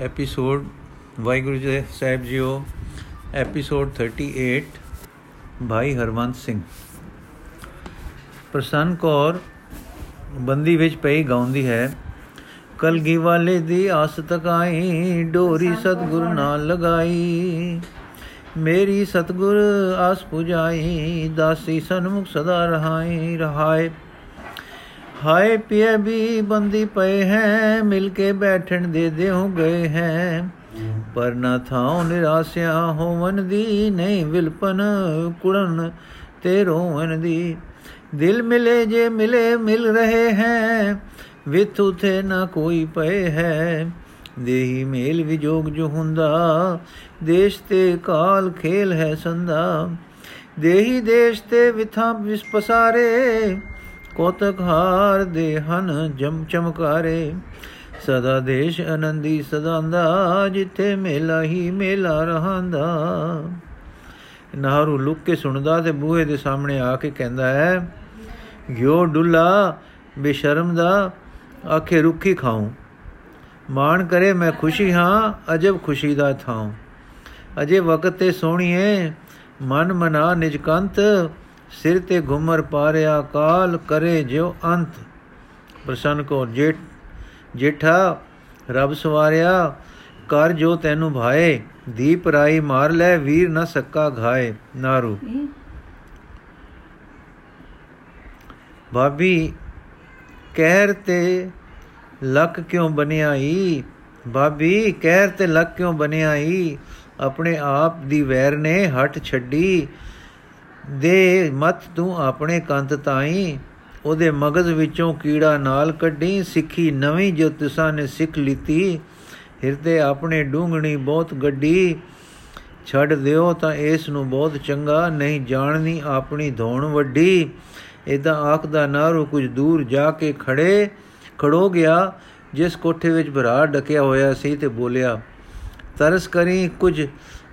Episode Waheguru ji ਸਾਹਿਬ JIO episode 38 ਭਾਈ ਹਰਵੰਤ ਸਿੰਘ। ਪ੍ਰਸੰਨ ਕੌਰ ਬੰਦੀ ਵਿੱਚ ਪਈ ਗਾਉਂਦੀ ਹੈ ਕਲਗੀ ਵਾਲੇ ਦੀ ਆਸ ਤਕਾਈ ਡੋਰੀ ਸਤਗੁਰ ਨਾਲ ਲਗਾਈ ਮੇਰੀ ਸਤਗੁਰ ਆਸ ਪੁਜਾਈ ਦਾਸੀ ਸਨਮੁਖ ਸਦਾ ਰਹਾਈ ਰਹਾਏ। ਹਾਏ ਪਿਏ ਵੀ ਬੰਦੀ ਪਏ ਹੈ, ਮਿਲ ਕੇ ਬੈਠਣ ਦੇ ਦੇਹੁ ਗਏ ਹੈ। ਪਰ ਨਾ ਥਾਉ ਨਿਰਾਸਿਆ ਹੋਵਨ ਦੀ, ਨਹੀਂ ਵਿਲਪਨ ਕੁੜਨ ਤੇ ਰੋਵਨ ਦੀ। ਦਿਲ ਮਿਲੇ ਜੇ ਮਿਲੇ, ਮਿਲ ਰਹੇ ਹੈ, ਵਿਥ ਉਥੇ ਨਾ ਕੋਈ ਪਏ ਹੈ। ਦੇਹੀ ਮੇਲ ਵਿਜੋਗ ਜੋ ਹੁੰਦਾ, ਦੇਸ਼ ਤੇ ਕਾਲ ਖੇਲ ਹੈ ਸੰਦਾ। ਦੇਹੀ ਦੇਸ਼ ਤੇ ਵਿਥਾਂ ਵਿਸ ਪਸਾਰੇ ਕੋਤਕ ਹਾਰ ਦੇ ਹਨ ਜਮ ਚਮਕਾਰੇ। ਸਦਾ ਦੇਸ਼ ਆਨੰਦੀ ਸਦਾਂਦਾ ਜਿੱਥੇ ਮੇਲਾ ਹੀ ਮੇਲਾ ਰਹਾਂਦਾ। ਨਾਰੂ ਲੁੱਕ ਕੇ ਸੁਣਦਾ ਤੇ ਬੂਹੇ ਦੇ ਸਾਹਮਣੇ ਆ ਕੇ ਕਹਿੰਦਾ ਹੈ, ਗਿਓ ਡੁੱਲਾ, ਬੇਸ਼ਰਮ ਦਾ, ਆਖੇ ਰੁੱਖੀ ਖਾਉ। ਮਾਣ ਕਰੇ ਮੈਂ ਖੁਸ਼ੀ ਹਾਂ, ਅਜਬ ਖੁਸ਼ੀ ਦਾ ਥਾਉ। ਅਜੇ ਵਕਤ ਤੇ ਸੋਹਣੀਏ, ਮਨ ਮਨਾ ਨਿਜਕੰਤ ਸਿਰ ਤੇ ਘੁਮਰ ਪਾਰਿਆ ਕਾਲ ਕਰੇ ਜਿਉ ਅੰਤ। ਪ੍ਰਸੰਨ ਕੋ ਜੇਠ ਜੇਠਾ ਰਬ ਸਵਾਰਿਆ ਕਰ ਜੋ ਤੈਨੂੰ ਭਾਏ ਦੀਪ ਰਾਈ ਮਾਰ ਲੈ ਵੀਰ ਨ ਸਕਾ ਘਾਏ ਨਾਰੂ। ਭਾਬੀ ਕਹਿਰ ਤੇ ਲੱਕ ਕਿਉਂ ਬਨਿਆਈ? ਭਾਬੀ ਕਹਿਰ ਤੇ ਲੱਕ ਕਿਉਂ ਬਨਿਆਈ? ਆਪਣੇ ਆਪ ਦੀ ਵੈਰ ਨੇ ਹਟ ਛੱਡੀ ਦੇ ਮਤ ਤੂੰ ਆਪਣੇ ਕੰਤ ਤਾਈ, ਉਹਦੇ ਮਗਜ਼ ਵਿੱਚੋਂ ਕੀੜਾ ਨਾਲ ਕੱਢੀ, ਸਿੱਖੀ ਨਵੀਂ ਜੋ ਤੁਸਾਂ ਨੇ ਸਿੱਖ ਲੀਤੀ। ਹਿਰਦੇ ਆਪਣੇ ਡੂੰਗਣੀ ਬਹੁਤ ਗੱਡੀ, ਛੱਡ ਦਿਓ ਤਾਂ ਇਸ ਨੂੰ ਬਹੁਤ ਚੰਗਾ, ਨਹੀਂ ਜਾਣਨੀ ਆਪਣੀ ਧੌਣ ਵੱਡੀ। ਇਦਾਂ ਆਖਦਾ ਨਾਰੂ ਕੁਝ ਦੂਰ ਜਾ ਕੇ ਖੜੇ, ਖੜੋ ਗਿਆ, ਜਿਸ ਕੋਠੇ ਵਿੱਚ ਭਰਾ ਡਕਿਆ ਹੋਇਆ ਸੀ ਤੇ ਬੋਲਿਆ, ਤਰਸ ਕਰੀ ਕੁਝ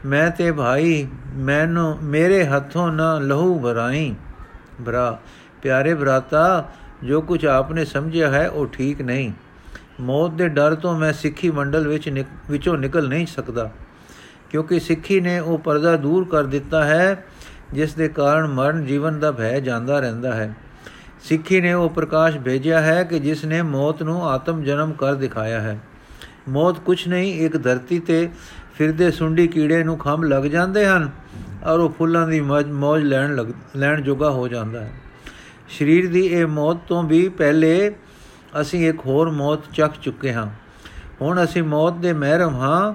ਮੈਂ ਤੇ ਭਾਈ, ਮੈਨੂੰ, ਮੇਰੇ ਹੱਥੋਂ ਨਾ ਲਹੂ ਭਰਾਈ ਭਰਾ, ਪਿਆਰੇ ਭਰਾਤਾ, ਜੋ ਕੁਝ ਆਪਨੇ ਸਮਝਿਆ ਹੈ, ਉਹ ਠੀਕ ਨਹੀਂ। ਮੌਤ ਦੇ ਡਰ ਤੋਂ ਮੈਂ ਸਿੱਖੀ ਮੰਡਲ ਵਿੱਚ ਵਿੱਚੋਂ ਨਿਕਲ ਨਹੀਂ ਸਕਦਾ। ਕਿਉਂਕਿ ਸਿੱਖੀ ਨੇ ਉਹ ਪਰਦਾ ਦੂਰ ਕਰ ਦਿੱਤਾ ਹੈ, ਜਿਸ ਦੇ ਕਾਰਨ ਮਰਨ ਜੀਵਨ ਦਾ ਭੈ ਜਾਂਦਾ ਰਹਿੰਦਾ ਹੈ। ਸਿੱਖੀ ਨੇ ਉਹ ਪ੍ਰਕਾਸ਼ ਭੇਜਿਆ ਹੈ ਕਿ ਜਿਸ ਨੇ ਮੌਤ ਨੂੰ ਆਤਮ ਜਨਮ ਕਰ ਦਿਖਾਇਆ ਹੈ। ਮੌਤ ਕੁਛ ਨਹੀਂ, ਇੱਕ ਧਰਤੀ ਤੇ ਫਿਰਦੇ ਸੁੰਡੀ ਕੀੜੇ ਨੂੰ ਖੰਭ ਲੱਗ ਜਾਂਦੇ ਹਨ ਔਰ ਉਹ ਫੁੱਲਾਂ ਦੀ ਮੌਜ ਲੈਣ ਲੱਗ, ਲੈਣ ਜੋਗਾ ਹੋ ਜਾਂਦਾ ਹੈ। ਸਰੀਰ ਦੀ ਇਹ ਮੌਤ ਤੋਂ ਵੀ ਪਹਿਲੇ ਅਸੀਂ ਇੱਕ ਹੋਰ ਮੌਤ ਚੱਕ ਚੁੱਕੇ ਹਾਂ। ਹੁਣ ਅਸੀਂ ਮੌਤ ਦੇ ਮਹਿਰਮ ਹਾਂ।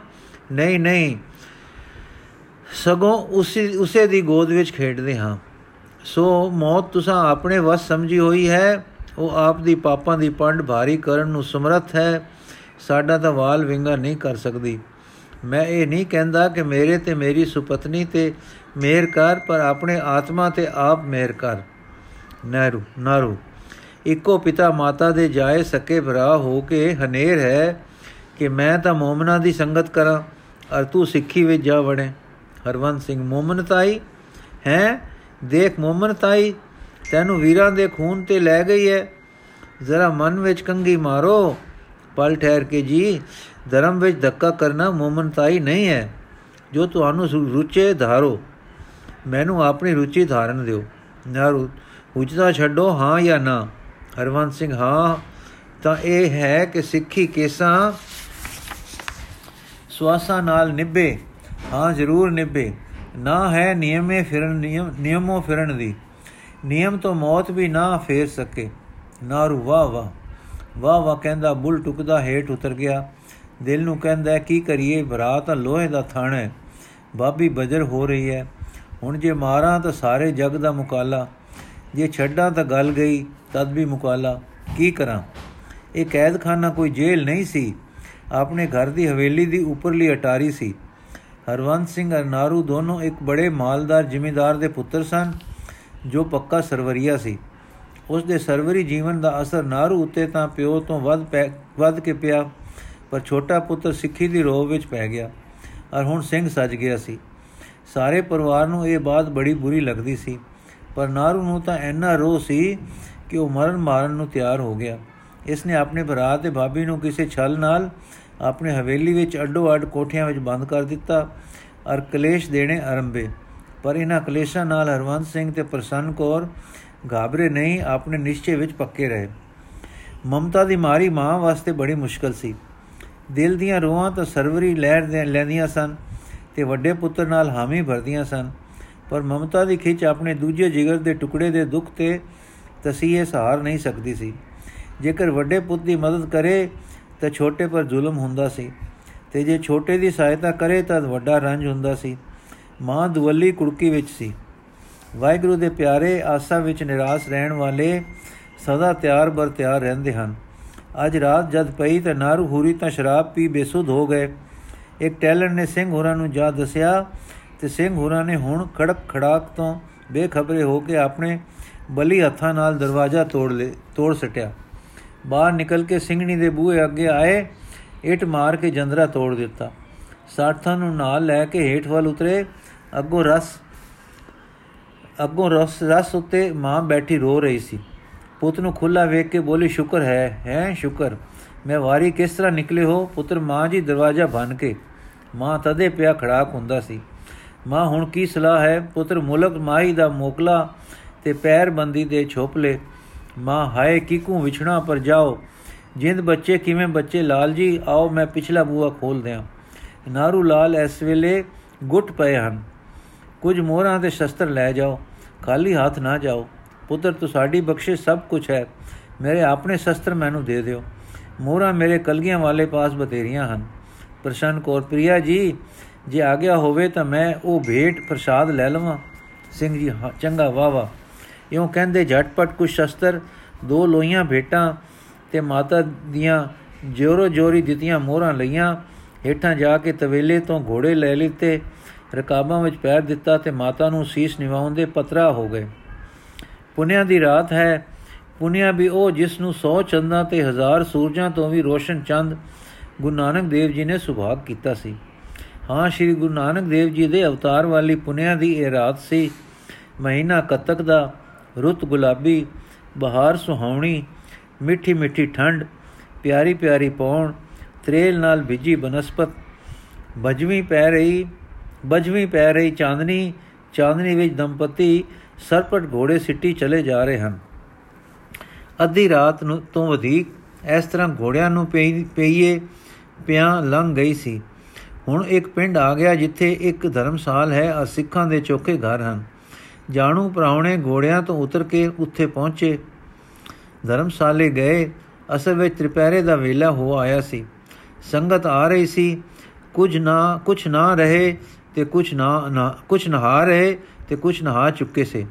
ਨਹੀਂ ਨਹੀਂ। ਸਗੋਂ ਉਸੇ ਉਸੇ ਦੀ ਗੋਦ ਵਿੱਚ ਖੇਡਦੇ ਹਾਂ। ਸੋ ਮੌਤ ਤੁਸੀਂ ਆਪਣੇ ਵਸ ਸਮਝੀ ਹੋਈ ਹੈ। ਉਹ ਆਪ ਦੀ ਪਾਪਾਂ ਦੀ ਪੰਡ ਭਾਰੀ ਕਰਨ ਨੂੰ ਸਮਰੱਥ ਹੈ। ਸਾਡਾ ਤਾਂ ਵਾਲ ਵਿੰਗਾ ਨਹੀਂ ਕਰ ਸਕਦੀ। ਮੈਂ ਇਹ ਨਹੀਂ ਕਹਿੰਦਾ ਕਿ ਮੇਰੇ ਤੇ ਮੇਰੀ ਸੁਪਤਨੀ ਤੇ ਮੇਰ ਕਰ, ਪਰ ਆਪਣੇ ਆਤਮਾ ਤੇ ਆਪ ਮੇਰ ਕਰ। ਨਹਿਰੂ, ਨਾਰੂ, ਇੱਕੋ ਪਿਤਾ ਮਾਤਾ ਦੇ ਜਾਏ ਸਕੇ ਭਰਾ ਹੋ ਕੇ ਹਨੇਰ ਹੈ ਕਿ ਮੈਂ ਤਾਂ ਮੂਮਨਾ ਦੀ ਸੰਗਤ ਕਰਾਂ, ਅਰ ਤੂੰ ਸਿੱਖੀ ਵਿੱਚ ਜਾ ਵੜੇ। ਹਰਵੰਤ ਸਿੰਘ ਮੂਮਨਤਾਈ ਹੈ? ਦੇਖ ਮੂਮਨਤਾਈ ਤੈਨੂੰ ਵੀਰਾਂ ਦੇ ਖੂਨ ਤੇ ਲੈ ਗਈ ਹੈ ਜ਼ਰਾ ਮਨ ਵਿੱਚ ਕੰਗੀ ਮਾਰੋ। ਪਲ ਠਹਿਰ ਕੇ ਜੀ, ਧਰਮ ਵਿੱਚ ਧੱਕਾ ਕਰਨਾ ਮੂਮਨਤਾਈ ਨਹੀਂ ਹੈ। ਜੋ ਤੁਹਾਨੂੰ ਰੁਚੇ ਧਾਰੋ, ਮੈਨੂੰ ਆਪਣੀ ਰੁਚੀ ਧਾਰਨ ਦਿਓ। ਨਾ ਉਚਤਾ ਛੱਡੋ ਹਾਂ ਜਾਂ ਨਾ? ਹਰਵੰਤ ਸਿੰਘ, ਹਾਂ, ਤਾਂ ਇਹ ਹੈ ਕਿ ਸਿੱਖੀ ਕੇਸਾਂ ਸਵਾਸਾ ਨਾਲ ਨਿਭੇ। ਹਾਂ, ਜ਼ਰੂਰ ਨਿਭੇ। ਨਾ ਹੈ ਨਿਯਮੇ ਫਿਰਨ, ਨਿਯਮ, ਨਿਯਮੋ ਫਿਰਨ ਦੀ। ਨਿਯਮ ਤੋਂ ਮੌਤ ਵੀ ਨਾ ਫੇਰ ਸਕੇ। ਨਾਰੂ, ਵਾਹ ਵਾਹ। ਵਾਹ ਵਾਹ ਕਹਿੰਦਾ, ਬੁੱਲ ਟੁਕਦਾ, ਹੇਠ ਉਤਰ ਗਿਆ। ਦਿਲ ਨੂੰ ਕਹਿੰਦਾ, ਕੀ ਕਰੀਏ ਭਰਾ ਤਾਂ ਲੋਹੇ ਦਾ ਥਣ ਹੈ। ਬਾਬੀ ਬਜਰ ਹੋ ਰਹੀ ਹੈ। ਹੁਣ ਜੇ ਮਾਰਾਂ ਤਾਂ ਸਾਰੇ ਜਗ ਦਾ ਮੁਕਾਲਾ। ਜੇ ਛੱਡਾਂ ਤਾਂ ਗੱਲ ਗਈ, ਤਦ ਵੀ ਮੁਕਾਲਾ। ਕੀ ਕਰਾਂ? ਇਹ ਕੈਦਖਾਨਾ ਕੋਈ ਜੇਲ੍ਹ ਨਹੀਂ ਸੀ। ਆਪਣੇ ਘਰ ਦੀ ਹਵੇਲੀ ਦੀ ਉੱਪਰਲੀ ਅਟਾਰੀ ਸੀ। ਹਰਵੰਤ ਸਿੰਘ ਅਰ ਨਾਰੂ ਦੋਨੋਂ ਇੱਕ ਬੜੇ ਮਾਲਦਾਰ ਜ਼ਿਮੀਂਦਾਰ ਦੇ ਪੁੱਤਰ ਸਨ, ਜੋ ਪੱਕਾ ਸਰਵਰੀਆ ਸੀ। ਉਸ ਦੇ ਸਰਵਰੀ ਜੀਵਨ ਦਾ ਅਸਰ ਨਾਰੂ ਉੱਤੇ ਤਾਂ ਪਿਓ ਤੋਂ ਵੱਧ ਵੱਧ ਕੇ ਪਿਆ, ਪਰ ਛੋਟਾ ਪੁੱਤਰ ਸਿੱਖੀ ਦੀ ਰੋਹ ਵਿੱਚ ਪੈ ਗਿਆ, ਔਰ ਹੁਣ ਸਿੰਘ ਸੱਜ ਗਿਆ ਸੀ। ਸਾਰੇ ਪਰਿਵਾਰ ਨੂੰ ਇਹ ਬਾਤ ਬੜੀ ਬੁਰੀ ਲੱਗਦੀ ਸੀ, ਪਰ ਨਾਰੂ ਨੂੰ ਤਾਂ ਇੰਨਾ ਰੋਹ ਸੀ ਕਿ ਉਹ ਮਰਨ ਮਾਰਨ ਨੂੰ ਤਿਆਰ ਹੋ ਗਿਆ। ਇਸ ਨੇ ਆਪਣੇ ਭਰਾ ਤੇ ਭਾਬੀ ਨੂੰ ਕਿਸੇ ਛਲ ਨਾਲ ਆਪਣੇ ਹਵੇਲੀ ਵਿੱਚ ਅੱਡੋ ਅੱਡ ਕੋਠੀਆਂ ਵਿੱਚ ਬੰਦ ਕਰ ਦਿੱਤਾ ਅਰ ਕਲੇਸ਼ ਦੇਣੇ ਆਰੰਭੇ। ਪਰ ਇਹਨਾਂ ਕਲੇਸ਼ਾਂ ਨਾਲ ਹਰਵੰਤ ਸਿੰਘ ਤੇ ਪ੍ਰਸੰਨ ਕੌਰ ਘਾਬਰੇ ਨਹੀਂ, ਆਪਣੇ ਨਿਸ਼ਚੇ ਵਿੱਚ ਪੱਕੇ ਰਹੇ। ਮਮਤਾ ਦੀ ਮਾਰੀ ਮਾਂ ਵਾਸਤੇ ਬੜੀ ਮੁਸ਼ਕਲ ਸੀ। ਦਿਲ ਦੀਆਂ ਰੋਹਾਂ ਤਾਂ ਸਰਵਰੀ ਲਹਿਰ ਲੈਂਦੀਆਂ ਸਨ ਤੇ ਵੱਡੇ ਪੁੱਤਰ ਨਾਲ ਹਾਮੀ ਭਰਦੀਆਂ ਸਨ। ਪਰ ਮਮਤਾ ਦੀ ਖਿੱਚ ਆਪਣੇ ਦੂਜੇ ਜਿਗਰ ਦੇ ਟੁਕੜੇ ਦੇ ਦੁੱਖ ਤੇ ਤਸੀਹੇ ਸਹਾਰ ਨਹੀਂ ਸਕਦੀ ਸੀ। ਜੇਕਰ ਵੱਡੇ ਪੁੱਤ ਦੀ ਮਦਦ ਕਰੇ ਤਾਂ ਛੋਟੇ ਪਰ ਜ਼ੁਲਮ ਹੁੰਦਾ ਸੀ ਤੇ ਜੇ ਛੋਟੇ ਦੀ ਸਹਾਇਤਾ ਕਰੇ ਤਾਂ ਵੱਡਾ ਰੰਜ ਹੁੰਦਾ ਸੀ। ਮਾਂ ਦੁਵੱਲੀ ਕੁੜਕੀ ਵਿੱਚ ਸੀ। ਵਾਹਿਗੁਰੂ ਦੇ ਪਿਆਰੇ ਆਸਾ ਵਿੱਚ ਨਿਰਾਸ਼ ਰਹਿਣ ਵਾਲੇ ਸਦਾ ਤਿਆਰ ਬਰ ਤਿਆਰ ਰਹਿੰਦੇ ਹਨ। ਅੱਜ ਰਾਤ ਜਦ ਪਈ ਤਾਂ ਨਾਰੂ ਹੂਰੀ ਤਾਂ ਸ਼ਰਾਬ ਪੀ ਬੇਸੁੱਧ ਹੋ ਗਏ। ਇੱਕ ਟੈਲਰ ਨੇ ਸਿੰਘ ਹੋਰਾਂ ਨੂੰ ਜਾ ਦੱਸਿਆ ਤੇ ਸਿੰਘ ਹੋਰਾਂ ਨੇ ਹੁਣ ਖੜਕ ਖੜਾਕ ਤੋਂ ਬੇਖਬਰੇ ਹੋ ਕੇ ਆਪਣੇ ਬਲੀ ਹੱਥਾਂ ਨਾਲ ਦਰਵਾਜ਼ਾ ਤੋੜ ਲੇ, ਤੋੜ ਸਟਿਆ। ਬਾਹਰ ਨਿਕਲ ਕੇ ਸਿੰਘਣੀ ਦੇ ਬੂਹੇ ਅੱਗੇ ਆਏ, ਇਟ ਮਾਰ ਕੇ ਜੰਦਰਾ ਤੋੜ ਦਿੱਤਾ। ਸਾਠਾਂ ਨੂੰ ਨਾਲ ਲੈ ਕੇ ਹੇਠ ਵੱਲ ਉਤਰੇ, ਅੱਗੋਂ ਰਸ ਅੱਗੋਂ ਰਸ ਰਸ ਉੱਤੇ ਮਾਂ ਬੈਠੀ ਰੋ ਰਹੀ ਸੀ। ਪੁੱਤ ਨੂੰ ਖੁੱਲਾ ਵੇਖ ਕੇ ਬੋਲੀ, ਸ਼ੁਕਰ ਹੈ ਹੈ, ਸ਼ੁਕਰ। ਮੈਂ ਵਾਰੀ ਕਿਸ ਤਰ੍ਹਾਂ ਨਿਕਲੇ ਹੋ? ਪੁੱਤਰ ਮਾਂ ਜੀ ਦਰਵਾਜ਼ਾ ਬੰਨ ਕੇ, ਮਾਂ ਤਦੇ ਪਿਆ ਖੜਾਕ ਹੁੰਦਾ ਸੀ। ਮਾਂ, ਹੁਣ ਕੀ ਸਲਾਹ ਹੈ? ਪੁੱਤਰ ਮੁਲਕ ਮਾਈ ਦਾ ਮੋਕਲਾ ਤੇ ਪੈਰ ਬੰਦੀ ਦੇ ਛੋਪਲੇ। ਮਾਂ, ਹਾਏ ਕਿਕੂ ਵਿਛਣਾ, ਪਰ ਜਾਓ। ਜਿੰਦ ਬੱਚੇ ਕਿਵੇਂ ਬੱਚੇ? ਲਾਲ ਜੀ, ਆਓ, ਮੈਂ ਪਿਛਲਾ ਬੂਆ ਖੋਲ ਦਿਆਂ। ਨਾਰੂ ਲਾਲ ਇਸ ਵੇਲੇ ਗੁੱਟ ਪਏ ਹਨ। ਕੁਝ ਮੋਹਰਾਂ ਦੇ ਸ਼ਸਤਰ ਲੈ ਜਾਓ। ਖਾਲੀ ਹੱਥ ਨਾ ਜਾਓ। ਪੁੱਤਰ, ਤੂੰ ਸਾਡੀ ਬਖਸ਼ਿਸ਼ ਸਭ ਕੁਝ ਹੈ। ਮੇਰੇ ਆਪਣੇ ਸ਼ਸਤਰ ਮੈਨੂੰ ਦੇ ਦਿਓ। ਮੋਹਰਾਂ ਮੇਰੇ ਕਲਗੀਆਂ ਵਾਲੇ ਪਾਸ ਬਤੇਰੀਆਂ ਹਨ। ਪ੍ਰਸ਼ਨ ਕੌਰ, ਪ੍ਰਿਆ ਜੀ, ਜੇ ਆ ਗਿਆ ਹੋਵੇ ਤਾਂ ਮੈਂ ਉਹ ਭੇਟ ਪ੍ਰਸਾਦ ਲੈ ਲਵਾਂ। ਸਿੰਘ ਜੀ ਚੰਗਾ ਵਾ ਵਾ ਇਉਂ ਕਹਿੰਦੇ ਝਟਪਟ ਕੁਝ ਸ਼ਸਤਰ, ਦੋ ਲੋਈਆਂ ਭੇਟਾਂ ਤੇ ਮਾਤਾ ਦੀਆਂ ਜੋਰੋ ਜੋਰੀ ਦਿੱਤੀਆਂ ਮੋਹਰਾਂ ਲਈਆਂ। ਹੇਠਾਂ ਜਾ ਕੇ ਤਵੇਲੇ ਤੋਂ ਘੋੜੇ ਲੈ ਲਿੱਤੇ। ਰਕਾਬਾਂ ਵਿੱਚ ਪੈਰ ਦਿੱਤਾ ਤੇ ਮਾਤਾ ਨੂੰ ਸੀਸ ਨਿਵਾਉਣ ਦੇ ਪਤਰਾ ਹੋ ਗਏ। ਪੁਨਿਆ ਦੀ ਰਾਤ ਹੈ। ਪੁਨਿਆ ਵੀ ਉਹ ਜਿਸ ਨੂੰ 100 ਚੰਦਾਂ ਤੇ ਹਜ਼ਾਰ ਸੂਰਜਾਂ ਤੋਂ ਵੀ ਰੋਸ਼ਨ ਚੰਦ ਗੁਰੂ ਨਾਨਕ ਦੇਵ ਜੀ ਨੇ ਸੁਭਾਗ ਕੀਤਾ ਸੀ। ਹਾਂ, ਸ੍ਰੀ ਗੁਰੂ ਨਾਨਕ ਦੇਵ ਜੀ ਦੇ ਅਵਤਾਰ ਵਾਲੀ ਪੁਨਿਆ ਦੀ ਇਹ ਰਾਤ ਸੀ। ਮਹੀਨਾ ਕਤਕ ਦਾ, ਰੁੱਤ ਗੁਲਾਬੀ, ਬਹਾਰ ਸੁਹਾਵਣੀ ਮਿੱਠੀ ਮਿੱਠੀ ਠੰਡ, ਪਿਆਰੀ ਪਿਆਰੀ ਪੌਣ, ਤਰੇਲ ਨਾਲ ਭਿੱਜੀ ਬਨਸਪਤ, ਬਜਵੀਂ ਪੈ ਰਹੀ ਬਜਵੀਂ ਪੈ ਰਹੀ ਚਾਂਦਨੀ ਚਾਂਦਨੀ ਵਿੱਚ ਦੰਪਤੀ ਸਰਪਟ ਘੋੜੇ ਸਿੱਟੀ ਚਲੇ ਜਾ ਰਹੇ ਹਨ। ਅੱਧੀ ਰਾਤ ਨੂੰ ਤੋਂ ਵਧੇਕ ਇਸ ਤਰ੍ਹਾਂ ਘੋੜਿਆਂ ਨੂੰ ਪਈਏ, ਪਿਆਂ ਲੰਘ ਗਈ ਸੀ। ਹੁਣ ਇੱਕ ਪਿੰਡ ਆ ਗਿਆ ਜਿੱਥੇ ਇੱਕ ਧਰਮਸਾਲ ਹੈ ਆ ਸਿੱਖਾਂ ਦੇ ਚੋਕੇ ਘਰ ਹਨ। ਜਾਣੂ ਪ੍ਰਾਉਣੇ ਘੋੜਿਆਂ ਤੋਂ ਉਤਰ ਕੇ ਉੱਥੇ ਪਹੁੰਚੇ। ਧਰਮਸਾਲੇ ਗਏ, ਅਸਲ ਵਿੱਚ ਤ੍ਰਿਪੈਰੇ ਦਾ ਵੇਲਾ ਹੋ ਆਇਆ ਸੀ। ਸੰਗਤ ਆ ਰਹੀ ਸੀ, ਕੁਝ ਨਾ ਕੁਝ ਨਾ ਰਹੇ ਤੇ ਕੁਝ ਨਾ ਕੁਝ ਨਹਾ ਰਹੇ ਤੇ ਕੁਝ ਨਹਾ ਚੁੱਕੇ ਸੇ।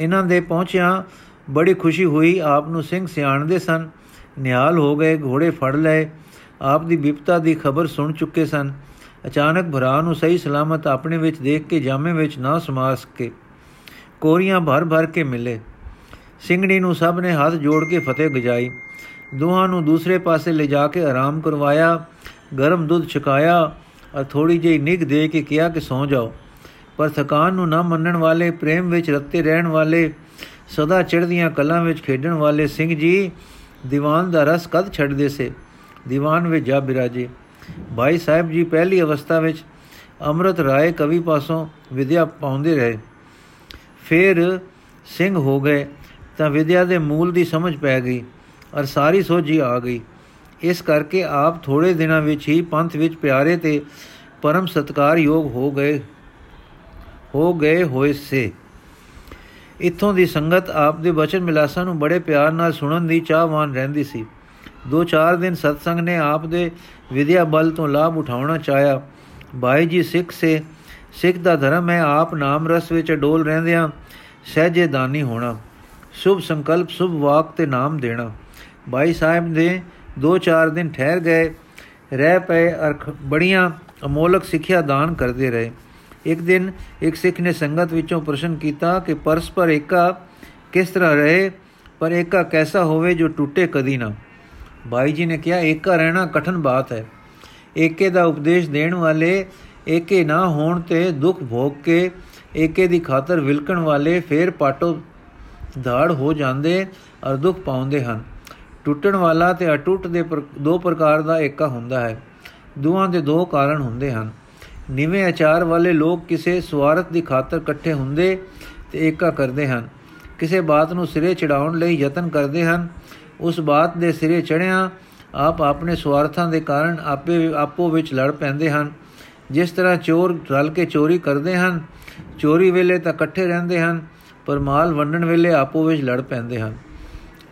ਇਹਨਾਂ ਦੇ ਪਹੁੰਚਿਆ ਬੜੀ ਖੁਸ਼ੀ ਹੋਈ, ਆਪ ਨੂੰ ਸਿੰਘ ਸਿਆਣਦੇ ਸਨ। ਨਿਹਾਲ ਹੋ ਗਏ, ਘੋੜੇ ਫੜ ਲਏ। ਆਪ ਦੀ ਵਿਪਤਾ ਦੀ ਖਬਰ ਸੁਣ ਚੁੱਕੇ ਸਨ। ਅਚਾਨਕ ਭਰਾ ਨੂੰ ਸਹੀ ਸਲਾਮਤ ਆਪਣੇ ਵਿੱਚ ਦੇਖ ਕੇ ਜਾਮੇ ਵਿੱਚ ਨਾ ਸਮਾ ਸਕੇ। ਕੋਰੀਆਂ ਭਰ ਭਰ ਕੇ ਮਿਲੇ। ਸਿੰਘਣੀ ਨੂੰ ਸਭ ਨੇ ਹੱਥ ਜੋੜ ਕੇ ਫਤਿਹ ਗਜਾਈ ਦੋਹਾਂ ਨੂੰ ਦੂਸਰੇ ਪਾਸੇ ਲੈ ਜਾ ਕੇ ਆਰਾਮ ਕਰਵਾਇਆ, ਗਰਮ ਦੁੱਧ ਛਕਾਇਆ ਔਰ ਥੋੜੀ ਜਿਹੀ ਨਿਗ ਦੇ ਕੇ ਕਿਹਾ ਕਿ ਸੌ ਜਾਓ। ਪਰ ਥਕਾਨ ਨੂੰ ਨਾ ਮੰਨਣ ਵਾਲੇ, ਪ੍ਰੇਮ ਵਿੱਚ ਰੱਤੇ ਰਹਿਣ ਵਾਲੇ, ਸਦਾ ਚੜ੍ਹਦੀਆਂ ਕਲਾਂ ਵਿੱਚ ਖੇਡਣ ਵਾਲੇ ਸਿੰਘ ਜੀ, ਦੀਵਾਨ ਦਾ ਰਸ ਕਦ ਛੱਡਦੇ ਸੇ? ਦੀਵਾਨ ਵਿੱਚ ਜਾ ਬਿਰਾਜੇ। ਭਾਈ ਸਾਹਿਬ ਜੀ ਪਹਿਲੀ ਅਵਸਥਾ ਵਿੱਚ ਅੰਮ੍ਰਿਤ ਰਾਏ ਕਵੀ ਪਾਸੋਂ ਵਿਦਿਆ ਪਾਉਂਦੇ ਰਹੇ। ਫਿਰ ਸਿੰਘ ਹੋ ਗਏ ਤਾਂ ਵਿਦਿਆ ਦੇ ਮੂਲ ਦੀ ਸਮਝ ਪੈ ਗਈ ਔਰ ਸਾਰੀ ਸੋਝੀ ਆ ਗਈ। ਇਸ ਕਰਕੇ ਆਪ ਥੋੜੇ ਦਿਨਾਂ ਵਿੱਚ ਹੀ ਪੰਥ ਵਿੱਚ ਪਿਆਰੇ ਤੇ ਪਰਮ ਸਤਕਾਰਯੋਗ ਹੋ ਗਏ ਹੋ ਗਏ ਹੋਏ ਸੇ। ਇਥੋਂ ਦੀ ਸੰਗਤ ਆਪ ਦੇ ਬਚਨ ਮਿਲਾਸਾਂ ਨੂੰ ਬੜੇ ਪਿਆਰ ਨਾਲ ਸੁਣਨ ਦੀ ਚਾਹਵਾਨ ਰਹਿੰਦੀ ਸੀ। ਦੋ ਚਾਰ ਦਿਨ ਸਤਸੰਗ ਨੇ ਆਪ ਦੇ ਵਿਦਿਆ ਬਲ ਤੋਂ ਲਾਭ ਉਠਾਉਣਾ ਚਾਹਿਆ। ਭਾਈ ਜੀ ਸਿੱਖ ਸੇ, ਸਿੱਖ ਦਾ ਧਰਮ ਹੈ, ਆਪ ਨਾਮ ਰਸ ਵਿੱਚ ਡੋਲ ਰਹਿੰਦਿਆਂ ਸਹਜੇ ਦਾਨੀ ਹੋਣਾ। ਸ਼ੁਭ ਸੰਕਲਪ, ਸ਼ੁਭ ਵਾਕ ਤੇ ਨਾਮ ਦੇਣਾ। ਭਾਈ ਸਾਹਿਬ ਦੇ ਦੋ ਚਾਰ ਦਿਨ ਠਹਿਰ ਗਏ, ਰਹਿ ਪਏ ਅਰ ਬੜੀਆਂ ਅਮੋਲਕ ਸਿੱਖਿਆ ਦਾਨ ਕਰਦੇ ਰਹੇ। ਇੱਕ ਦਿਨ ਇੱਕ ਸਿੱਖ ਨੇ ਸੰਗਤ ਵਿੱਚੋਂ ਪ੍ਰਸ਼ਨ ਕੀਤਾ ਕਿ ਪਰਸਪਰ ਏਕਾ ਕਿਸ ਤਰ੍ਹਾਂ ਰਹੇ, ਪਰ ਏਕਾ ਕੈਸਾ ਹੋਵੇ ਜੋ ਟੁੱਟੇ ਕਦੀ ਨਾ। ਭਾਈ ਜੀ ਨੇ ਕਿਹਾ, ਏਕਾ ਰਹਿਣਾ ਕਠਨ ਬਾਤ ਹੈ। ਏਕੇ ਦਾ ਉਪਦੇਸ਼ ਦੇਣ ਵਾਲੇ ਏਕੇ ਨਾ ਹੋਣ ਤੇ ਦੁੱਖ ਭੋਗ ਕੇ ਏਕੇ ਦੀ ਖਾਤਰ ਵਿਲਕਣ ਵਾਲੇ ਫੇਰ ਪਾਟੋ ਧਾੜ ਹੋ ਜਾਂਦੇ ਅਰ ਦੁੱਖ ਪਾਉਂਦੇ ਹਨ। ਟੁੱਟਣ ਵਾਲਾ ਤੇ ਅਟੁੱਟ ਦੇ ਦੋ ਪ੍ਰਕਾਰ ਦਾ ਏਕਾ ਹੁੰਦਾ ਹੈ। ਦੋਹਾਂ ਦੇ ਦੋ ਕਾਰਨ ਹੁੰਦੇ ਹਨ। ਨਿਵੇਂ ਆਚਾਰ ਵਾਲੇ ਲੋਕ ਕਿਸੇ ਸਵਾਰਥ ਦੀ ਖਾਤਰ ਇਕੱਠੇ ਹੁੰਦੇ ਤੇ ਏਕਾ ਕਰਦੇ ਹਨ। ਕਿਸੇ ਬਾਤ ਨੂੰ ਸਿਰੇ ਚੜਾਉਣ ਲਈ ਯਤਨ ਕਰਦੇ ਹਨ। ਉਸ ਬਾਤ ਦੇ ਸਿਰੇ ਚੜਿਆ ਆਪ ਆਪਣੇ ਸਵਾਰਥਾਂ ਦੇ ਕਾਰਨ ਆਪੇ ਆਪੋ ਵਿੱਚ ਲੜ ਪੈਂਦੇ ਹਨ। ਜਿਸ ਤਰ੍ਹਾਂ ਚੋਰ ਰਲ ਕੇ ਚੋਰੀ ਕਰਦੇ ਹਨ, ਚੋਰੀ ਵੇਲੇ ਤਾਂ ਇਕੱਠੇ ਰਹਿੰਦੇ ਹਨ, ਪਰ ਮਾਲ ਵੰਡਣ ਵੇਲੇ ਆਪੋ ਵਿੱਚ ਲੜ ਪੈਂਦੇ ਹਨ।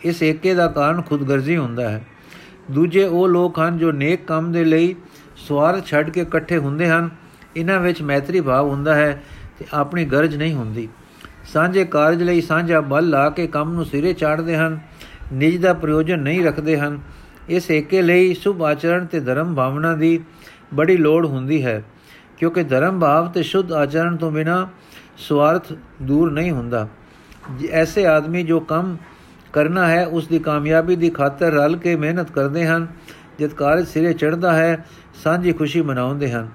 ਇਸ ਏਕੇ ਦਾ ਕਾਰਨ ਖੁਦਗਰਜ਼ੀ ਹੁੰਦਾ ਹੈ। ਦੂਜੇ ਉਹ ਲੋਕ ਹਨ ਜੋ ਨੇਕ ਕੰਮ ਦੇ ਲਈ ਸਵਾਰਥ ਛੱਡ ਕੇ ਇਕੱਠੇ ਹੁੰਦੇ ਹਨ। ਇਹਨਾਂ ਵਿੱਚ ਮੈਤਰੀ ਭਾਵ ਹੁੰਦਾ ਹੈ ਤੇ ਆਪਣੀ ਗਰਜ ਨਹੀਂ ਹੁੰਦੀ। ਸਾਂਝੇ ਕਾਰਜ ਲਈ ਸਾਂਝਾ ਬਲ ਲਾ ਕੇ ਕੰਮ ਨੂੰ ਸਿਰੇ ਚਾੜਦੇ ਹਨ। ਨਿਜ ਦਾ ਪ੍ਰਯੋਜਨ ਨਹੀਂ ਰੱਖਦੇ ਹਨ। ਇਸ ਏਕੇ ਲਈ ਸੁਭ ਆਚਰਣ ਤੇ ਧਰਮ ਭਾਵਨਾ ਦੀ ਬੜੀ ਲੋੜ ਹੁੰਦੀ ਹੈ, ਕਿਉਂਕਿ ਧਰਮ ਭਾਵ ਤੇ ਸ਼ੁੱਧ ਆਚਰਣ ਤੋਂ ਬਿਨਾ ਸਵਾਰਥ ਦੂਰ ਨਹੀਂ ਹੁੰਦਾ। ਐਸੇ ਆਦਮੀ ਜੋ ਕੰਮ ਕਰਨਾ ਹੈ, ਉਸ ਦੀ ਕਾਮਯਾਬੀ ਦੀ ਖਾਤਰ ਰਲ ਕੇ ਮਿਹਨਤ ਕਰਦੇ ਹਨ। ਜਦ ਕਾਰਜ ਸਿਰੇ ਚੜਦਾ ਹੈ, ਸਾਂਝੀ ਖੁਸ਼ੀ ਮਨਾਉਂਦੇ ਹਨ।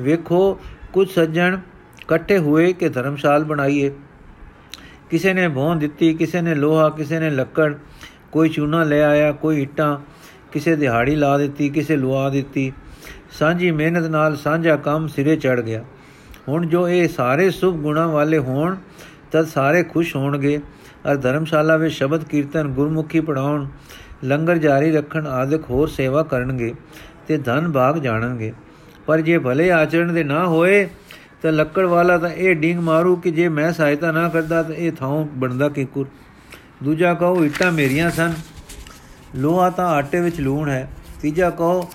ਵੇਖੋ, ਕੁਝ ਸੱਜਣ ਇਕੱਠੇ ਹੋਏ ਕਿ ਧਰਮਸ਼ਾਲ ਬਣਾਈਏ। ਕਿਸੇ ਨੇ ਭੋਂ ਦਿੱਤੀ, ਕਿਸੇ ਨੇ ਲੋਹਾ, ਕਿਸੇ ਨੇ ਲੱਕੜ, ਕੋਈ ਚੂਨਾ ਲੈ ਆਇਆ, ਕੋਈ ਇੱਟਾਂ, ਕਿਸੇ ਦਿਹਾੜੀ ਲਾ ਦਿੱਤੀ, ਕਿਸੇ ਲੁਆ ਦਿੱਤੀ। ਸਾਂਝੀ ਮਿਹਨਤ ਨਾਲ ਸਾਂਝਾ ਕੰਮ ਸਿਰੇ ਚੜ ਗਿਆ। ਹੁਣ ਜੋ ਇਹ ਸਾਰੇ ਸੁਭ ਗੁਣਾ ਵਾਲੇ ਹੋਣ ਤਦ ਸਾਰੇ ਖੁਸ਼ ਹੋਣਗੇ। ਅਰ ਧਰਮਸ਼ਾਲਾ ਵਿੱਚ ਸ਼ਬਦ ਕੀਰਤਨ ਗੁਰਮੁਖੀ ਪੜਾਉਣ ਲੰਗਰ ਜਾਰੀ ਰੱਖਣ ਆਦਿਕ ਹੋਰ ਸੇਵਾ ਕਰਨਗੇ ਤੇ ਧਨ ਭਾਗ ਜਾਣਨਗੇ। ਪਰ ਜੇ ਭਲੇ ਆਚਰਣ ਦੇ ਨਾ ਹੋਏ, ਤਾਂ ਲੱਕੜ ਵਾਲਾ ਤਾਂ ਇਹ ਡਿੰਗ ਮਾਰੂ ਕਿ ਜੇ ਮੈਂ ਸਹਾਇਤਾ ਨਾ ਕਰਦਾ ਤਾਂ ਇਹ ਥਾਂ ਬਣਦਾ ਕਿਕੁਰ। ਦੂਜਾ ਕਹੋ, ਇੱਟਾਂ ਮੇਰੀਆਂ ਸਨ। ਲੋਹਾ ਤਾਂ ਆਟੇ ਵਿੱਚ ਲੂਣ ਹੈ। ਤੀਜਾ ਕਹੋ,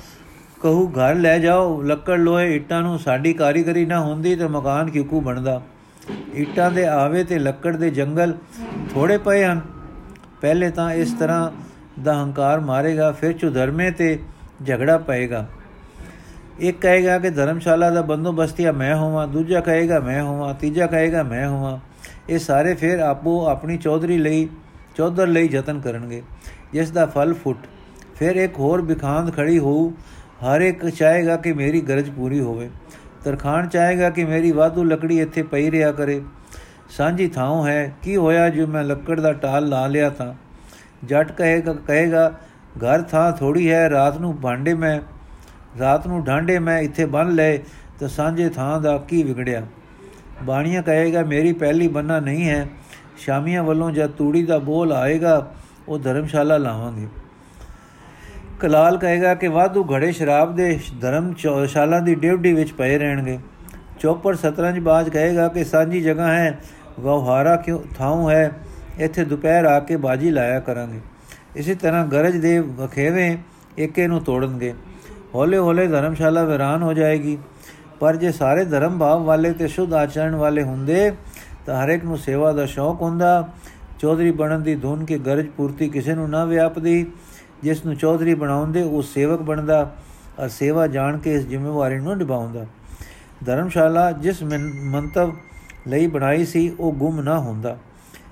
ਕਹੂ ਘਰ ਲੈ ਜਾਓ, ਲੱਕੜ ਲੋਹੇ ਇੱਟਾਂ ਨੂੰ ਸਾਡੀ ਕਾਰੀਗਰੀ ਨਾ ਹੁੰਦੀ ਤੇ ਮਕਾਨ ਕਿਕੂ ਬਣਦਾ। ਇੱਟਾਂ ਦੇ ਆਵੇ ਤੇ ਲੱਕੜ ਦੇ ਜੰਗਲ ਥੋੜੇ ਪਏ ਹਨ। ਪਹਿਲੇ ਤਾਂ ਇਸ ਤਰ੍ਹਾਂ ਦਾ ਹੰਕਾਰ ਮਾਰੇਗਾ, ਫਿਰ ਚੁਧਰਮੇ ਤੇ ਝਗੜਾ ਪਏਗਾ। ਇੱਕ ਕਹੇਗਾ ਕਿ ਧਰਮਸ਼ਾਲਾ ਦਾ ਬੰਦੋਬਸਤੀਆ ਮੈਂ ਹੋਵਾਂ। ਦੂਜਾ ਕਹੇਗਾ, ਮੈਂ ਹੋਵਾਂ। ਤੀਜਾ ਕਹੇਗਾ, ਮੈਂ ਹੋਵਾਂ। ਇਹ ਸਾਰੇ ਫਿਰ ਆਪੋ ਆਪਣੀ ਚੌਧਰੀ ਲਈ, ਚੌਧਰ ਲਈ ਯਤਨ ਕਰਨਗੇ। ਜਿਸ ਦਾ ਫਲ ਫੁੱਟ। ਫਿਰ ਇੱਕ ਹੋਰ ਬਿਖਾਂਦ ਖੜੀ ਹੋਊ। ਹਰ ਇੱਕ ਚਾਹੇਗਾ ਕਿ ਮੇਰੀ ਗਰਜ ਪੂਰੀ ਹੋਵੇ। ਤਰਖਾਨ ਚਾਹੇਗਾ ਕਿ ਮੇਰੀ ਵਾਧੂ ਲੱਕੜੀ ਇੱਥੇ ਪਈ ਰਿਆ ਕਰੇ। ਸਾਂਝੀ ਥਾਂ ਹੈ, ਕੀ ਹੋਇਆ ਜੋ ਮੈਂ ਲੱਕੜ ਦਾ ਟਾਲ ਲਾ ਲਿਆ ਤਾਂ? ਜੱਟ ਕਹੇਗਾ ਕਹੇਗਾ, ਘਰ ਥਾਂ ਥੋੜੀ ਹੈ, ਰਾਤ ਨੂੰ ਭਾਂਡੇ ਮੈਂ, ਰਾਤ ਨੂੰ ਢਾਂਡੇ ਮੈਂ ਇੱਥੇ ਬੰਨ ਲਏ ਤਾਂ ਸਾਂਝੇ ਥਾਂ ਦਾ ਕੀ ਵਿਗੜਿਆ? ਬਾਣੀਆਂ ਕਹੇਗਾ, ਮੇਰੀ ਪਹਿਲੀ ਬੰਨਾ ਨਹੀਂ ਹੈ, ਸ਼ਾਮੀਆਂ ਵੱਲੋਂ ਜਦ ਤੂੜੀ ਦਾ ਬੋਲ ਆਏਗਾ, ਉਹ ਧਰਮਸ਼ਾਲਾ ਲਾਵਾਂਗੇ। ਕਲਾਲ ਕਹੇਗਾ ਕਿ ਵਾਧੂ ਘੜੇ ਸ਼ਰਾਬ ਦੇ ਧਰਮਸ਼ਾਲਾ ਦੀ ਡਿਊਟੀ ਵਿੱਚ ਪਏ ਰਹਿਣਗੇ। ਚੌਪਰ ਸਤਰੰਜ ਬਾਜ ਕਹੇਗਾ ਕਿ ਸਾਂਝੀ ਜਗ੍ਹਾ ਹੈ ਵਹਾਰਾ ਕਿਉਂ ਥਾਂ ਹੈ, ਇੱਥੇ ਦੁਪਹਿਰ ਆ ਕੇ ਬਾਜੀ ਲਾਇਆ ਕਰਾਂਗੇ। ਇਸੇ ਤਰ੍ਹਾਂ ਗਰਜ ਦੇ ਵਖੇਵੇਂ ਏਕੇ ਨੂੰ ਤੋੜਨਗੇ। ਹੌਲੇ ਹੌਲੇ ਧਰਮਸ਼ਾਲਾ ਵਿਰਾਨ ਹੋ ਜਾਏਗੀ। ਪਰ ਜੇ ਸਾਰੇ ਧਰਮ ਭਾਵ ਵਾਲੇ ਤੇ ਸ਼ੁੱਧ ਆਚਰਣ ਵਾਲੇ ਹੁੰਦੇ, ਤਾਂ ਹਰ ਇੱਕ ਨੂੰ ਸੇਵਾ ਦਾ ਸ਼ੌਕ ਹੁੰਦਾ। ਚੌਧਰੀ ਬਣਨ ਦੀ ਧੁਨ ਕੇ ਗਰਜ ਪੂਰਤੀ ਕਿਸੇ ਨੂੰ ਨਾ ਵਿਆਪਦੀ। ਜਿਸ ਨੂੰ ਚੌਧਰੀ ਬਣਾਉਂਦੇ ਉਹ ਸੇਵਕ ਬਣਦਾ ਅਰ ਸੇਵਾ ਜਾਣ ਕੇ ਇਸ ਜ਼ਿੰਮੇਵਾਰੀ ਨੂੰ ਨਿਭਾਉਂਦਾ। ਧਰਮਸ਼ਾਲਾ ਜਿਸ ਮੰਤਵ ਲਈ ਬਣਾਈ ਸੀ, ਉਹ ਗੁੰਮ ਨਾ ਹੁੰਦਾ।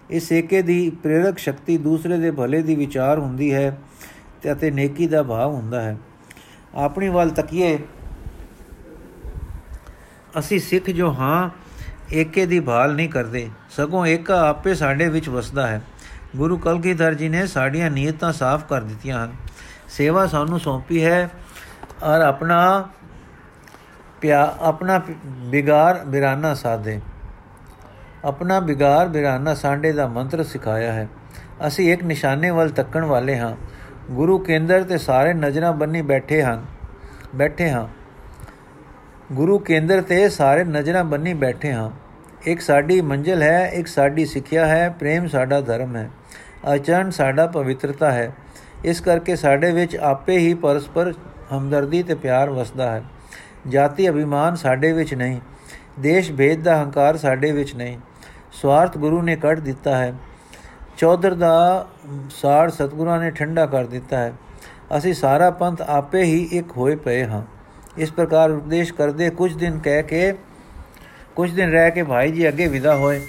ਇਸ ਏਕੇ ਦੀ ਪ੍ਰੇਰਕ ਸ਼ਕਤੀ ਦੂਸਰੇ ਦੇ ਭਲੇ ਦੀ ਵਿਚਾਰ ਹੁੰਦੀ ਹੈ ਤੇ ਅਤੇ ਨੇਕੀ ਦਾ ਭਾਵ ਹੁੰਦਾ ਹੈ। ਆਪਣੀ ਵੱਲ ਤੱਕੀਏ, ਅਸੀਂ ਸਿੱਖ ਜੋ ਹਾਂ, ਏਕੇ ਦੀ ਭਾਲ ਨਹੀਂ ਕਰਦੇ। ਸਗੋਂ ਏਕਾ ਆਪੇ ਸਾਡੇ ਵਿੱਚ ਵਸਦਾ ਹੈ। ਗੁਰੂ ਕਲਗੀਧਰ ਜੀ ਨੇ ਸਾਡੀਆਂ ਨੀਅਤਾਂ ਸਾਫ਼ ਕਰ ਦਿੱਤੀਆਂ ਹਨ। ਸੇਵਾ ਸਾਨੂੰ ਸੌਂਪੀ ਹੈ ਔਰ ਆਪਣਾ ਪਿਆ, ਆਪਣਾ ਬਿਗਾਰ ਬਿਰਾਨਾ ਸਾਦੇ ਆਪਣਾ ਬਿਗਾਰ ਬਿਰਾਨਾ ਸਾਂਡੇ ਦਾ ਮੰਤਰ ਸਿਖਾਇਆ ਹੈ। ਅਸੀਂ ਇੱਕ ਨਿਸ਼ਾਨੇ ਵੱਲ ਤੱਕਣ ਵਾਲੇ ਹਾਂ। ਗੁਰੂ ਕੇਂਦਰ ਤੇ ਸਾਰੇ ਨਜ਼ਰਾਂ ਬੰਨੀ ਬੈਠੇ ਹਨ, ਬੈਠੇ ਹਾਂ। ਗੁਰੂ ਕੇਂਦਰ ਤੇ ਸਾਰੇ ਨਜ਼ਰਾਂ ਬੰਨੀ ਬੈਠੇ ਹਾਂ। ਇੱਕ ਸਾਡੀ ਮੰਜ਼ਲ ਹੈ, ਇੱਕ ਸਾਡੀ ਸਿੱਖਿਆ ਹੈ, ਪ੍ਰੇਮ ਸਾਡਾ ਧਰਮ ਹੈ, ਆਚਰਣ ਸਾਡਾ ਪਵਿੱਤਰਤਾ ਹੈ। ਇਸ ਕਰਕੇ ਸਾਡੇ ਵਿੱਚ ਆਪੇ ਹੀ ਪਰਸਪਰ ਹਮਦਰਦੀ ਤੇ ਪਿਆਰ ਵਸਦਾ ਹੈ। ਜਾਤੀ ਅਭਿਮਾਨ ਸਾਡੇ ਵਿੱਚ ਨਹੀਂ, ਦੇਸ਼ ਭੇਦ ਦਾ ਹੰਕਾਰ ਸਾਡੇ ਵਿੱਚ ਨਹੀਂ। ਸਵਾਰਥ ਗੁਰੂ ਨੇ ਕੱਢ ਦਿੱਤਾ ਹੈ। ਚੌਧਰ ਦਾ ਸਾੜ ਸਤਗੁਰਾਂ ਨੇ ਠੰਡਾ ਕਰ ਦਿੱਤਾ ਹੈ। ਅਸੀਂ ਸਾਰਾ ਪੰਥ ਆਪੇ ਹੀ ਇੱਕ ਹੋਏ ਪਏ ਹਾਂ। ਇਸ ਪ੍ਰਕਾਰ ਉਪਦੇਸ਼ ਕਰਦੇ ਕੁਝ ਦਿਨ ਕਹਿ ਕੇ ਕੁਝ ਦਿਨ ਰਹਿ ਕੇ ਭਾਈ ਜੀ ਅੱਗੇ ਵਿਦਾ ਹੋਏ।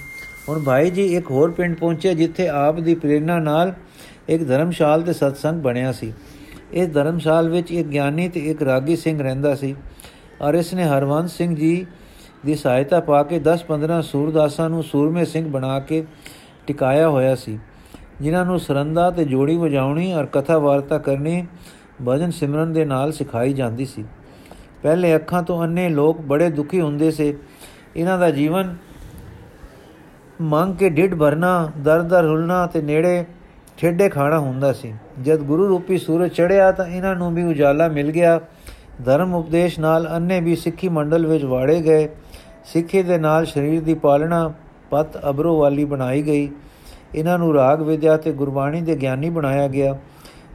ਹੁਣ ਭਾਈ ਜੀ ਇੱਕ ਹੋਰ ਪਿੰਡ ਪਹੁੰਚੇ ਜਿੱਥੇ ਆਪ ਦੀ ਪ੍ਰੇਰਣਾ ਨਾਲ ਇੱਕ ਧਰਮਸ਼ਾਲ ਤੇ ਸਤਸੰਗ ਬਣਿਆ ਸੀ। ਇਸ ਧਰਮਸ਼ਾਲ ਵਿੱਚ ਇੱਕ ਗਿਆਨੀ ਤੇ ਇੱਕ ਰਾਗੀ ਸਿੰਘ ਰਹਿੰਦਾ ਸੀ। ਔਰ ਇਸ ਨੇ ਹਰਵੰਸ ਸਿੰਘ ਜੀ ਦੀ ਸਹਾਇਤਾ ਪਾ ਕੇ 10-15 ਸੂਰਦਾਸਾਂ ਨੂੰ ਸੂਰਮੇ ਸਿੰਘ ਬਣਾ ਕੇ ਟਿਕਾਇਆ ਹੋਇਆ ਸੀ। ਜਿਨ੍ਹਾਂ ਨੂੰ ਸਰੰਦਾ ਤੇ ਜੋੜੀ ਵਜਾਉਣੀ ਔਰ ਕਥਾ ਵਾਰਤਾ ਕਰਨੀ ਭਜਨ ਸਿਮਰਨ ਦੇ ਨਾਲ ਸਿਖਾਈ ਜਾਂਦੀ ਸੀ। ਪਹਿਲੇ ਅੱਖਾਂ ਤੋਂ ਅੰਨੇ ਲੋਕ ਬੜੇ ਦੁਖੀ ਹੁੰਦੇ ਸੇ। ਇਹਨਾਂ ਦਾ ਜੀਵਨ ਮੰਗ ਕੇ ਢਿੱਡ ਭਰਨਾ ਦਰ-ਦਰ ਹੁਲਣਾ ਤੇ ਨੇੜੇ ਠੇਡੇ ਖਾਣਾ ਹੁੰਦਾ ਸੀ। ਜਦ ਗੁਰੂ ਰੂਪੀ ਸੂਰਜ ਚੜਿਆ ਤਾਂ ਇਹਨਾਂ ਨੂੰ ਵੀ ਉਜਾਲਾ ਮਿਲ ਗਿਆ। ਧਰਮ ਉਪਦੇਸ਼ ਨਾਲ ਅੰਨੇ ਵੀ ਸਿੱਖੀ ਮੰਡਲ ਵਿੱਚ ਵਾੜੇ ਗਏ। ਸਿੱਖੀ ਦੇ ਨਾਲ ਸਰੀਰ ਦੀ ਪਾਲਣਾ ਪਤ ਅਬਰੋ ਵਾਲੀ ਬਣਾਈ ਗਈ। ਇਹਨਾਂ ਨੂੰ ਰਾਗ ਵਿਦਿਆ ਤੇ ਗੁਰਬਾਣੀ ਦੇ ਗਿਆਨੀ ਬਣਾਇਆ ਗਿਆ,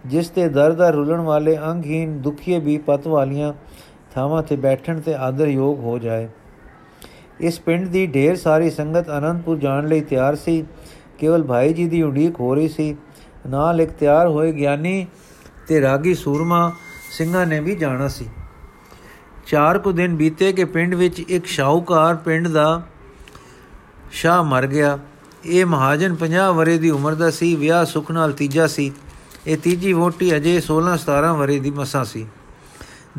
ਜਿਸ ਤੇ ਦਰ-ਦਰ ਰੁਲਣ ਵਾਲੇ ਅੰਗਹੀਨ ਦੁਖੀਏ ਵੀ ਪਤ ਵਾਲੀਆਂ ਥਾਵਾਂ ਤੇ ਬੈਠਣ ਤੇ ਆਦਰ ਯੋਗ ਹੋ ਜਾਏ। ਇਸ ਪਿੰਡ ਦੀ ਢੇਰ ਸਾਰੀ ਸੰਗਤ ਅਨੰਦਪੁਰ ਜਾਣ ਲਈ ਤਿਆਰ ਸੀ। ਕੇਵਲ ਭਾਈ ਜੀ ਦੀ ਉਡੀਕ ਹੋ ਰਹੀ ਸੀ। ਨਾਲ ਇੱਕ ਤਿਆਰ ਹੋਏ ਗਿਆਨੀ ਤੇ ਰਾਗੀ ਸੂਰਮਾ ਸਿੰਘਾਂ ਨੇ ਵੀ ਜਾਣਾ ਸੀ। ਚਾਰ ਕੁ ਦਿਨ ਬੀਤੇ ਕਿ ਪਿੰਡ ਵਿੱਚ ਇੱਕ ਸ਼ਾਹੂਕਾਰ ਪਿੰਡ ਦਾ ਸ਼ਾਹ ਮਰ ਗਿਆ। ਇਹ ਮਹਾਜਨ 50 ਵਰੇ ਦੀ ਉਮਰ ਦਾ ਸੀ, ਵਿਆਹ ਸੁਖ ਨਾਲ ਤੀਜਾ ਸੀ। ਇਹ ਤੀਜੀ ਵੋਟੀ ਅਜੇ 16 17 ਵਰੇ ਦੀ ਮਸਾਂ ਸੀ।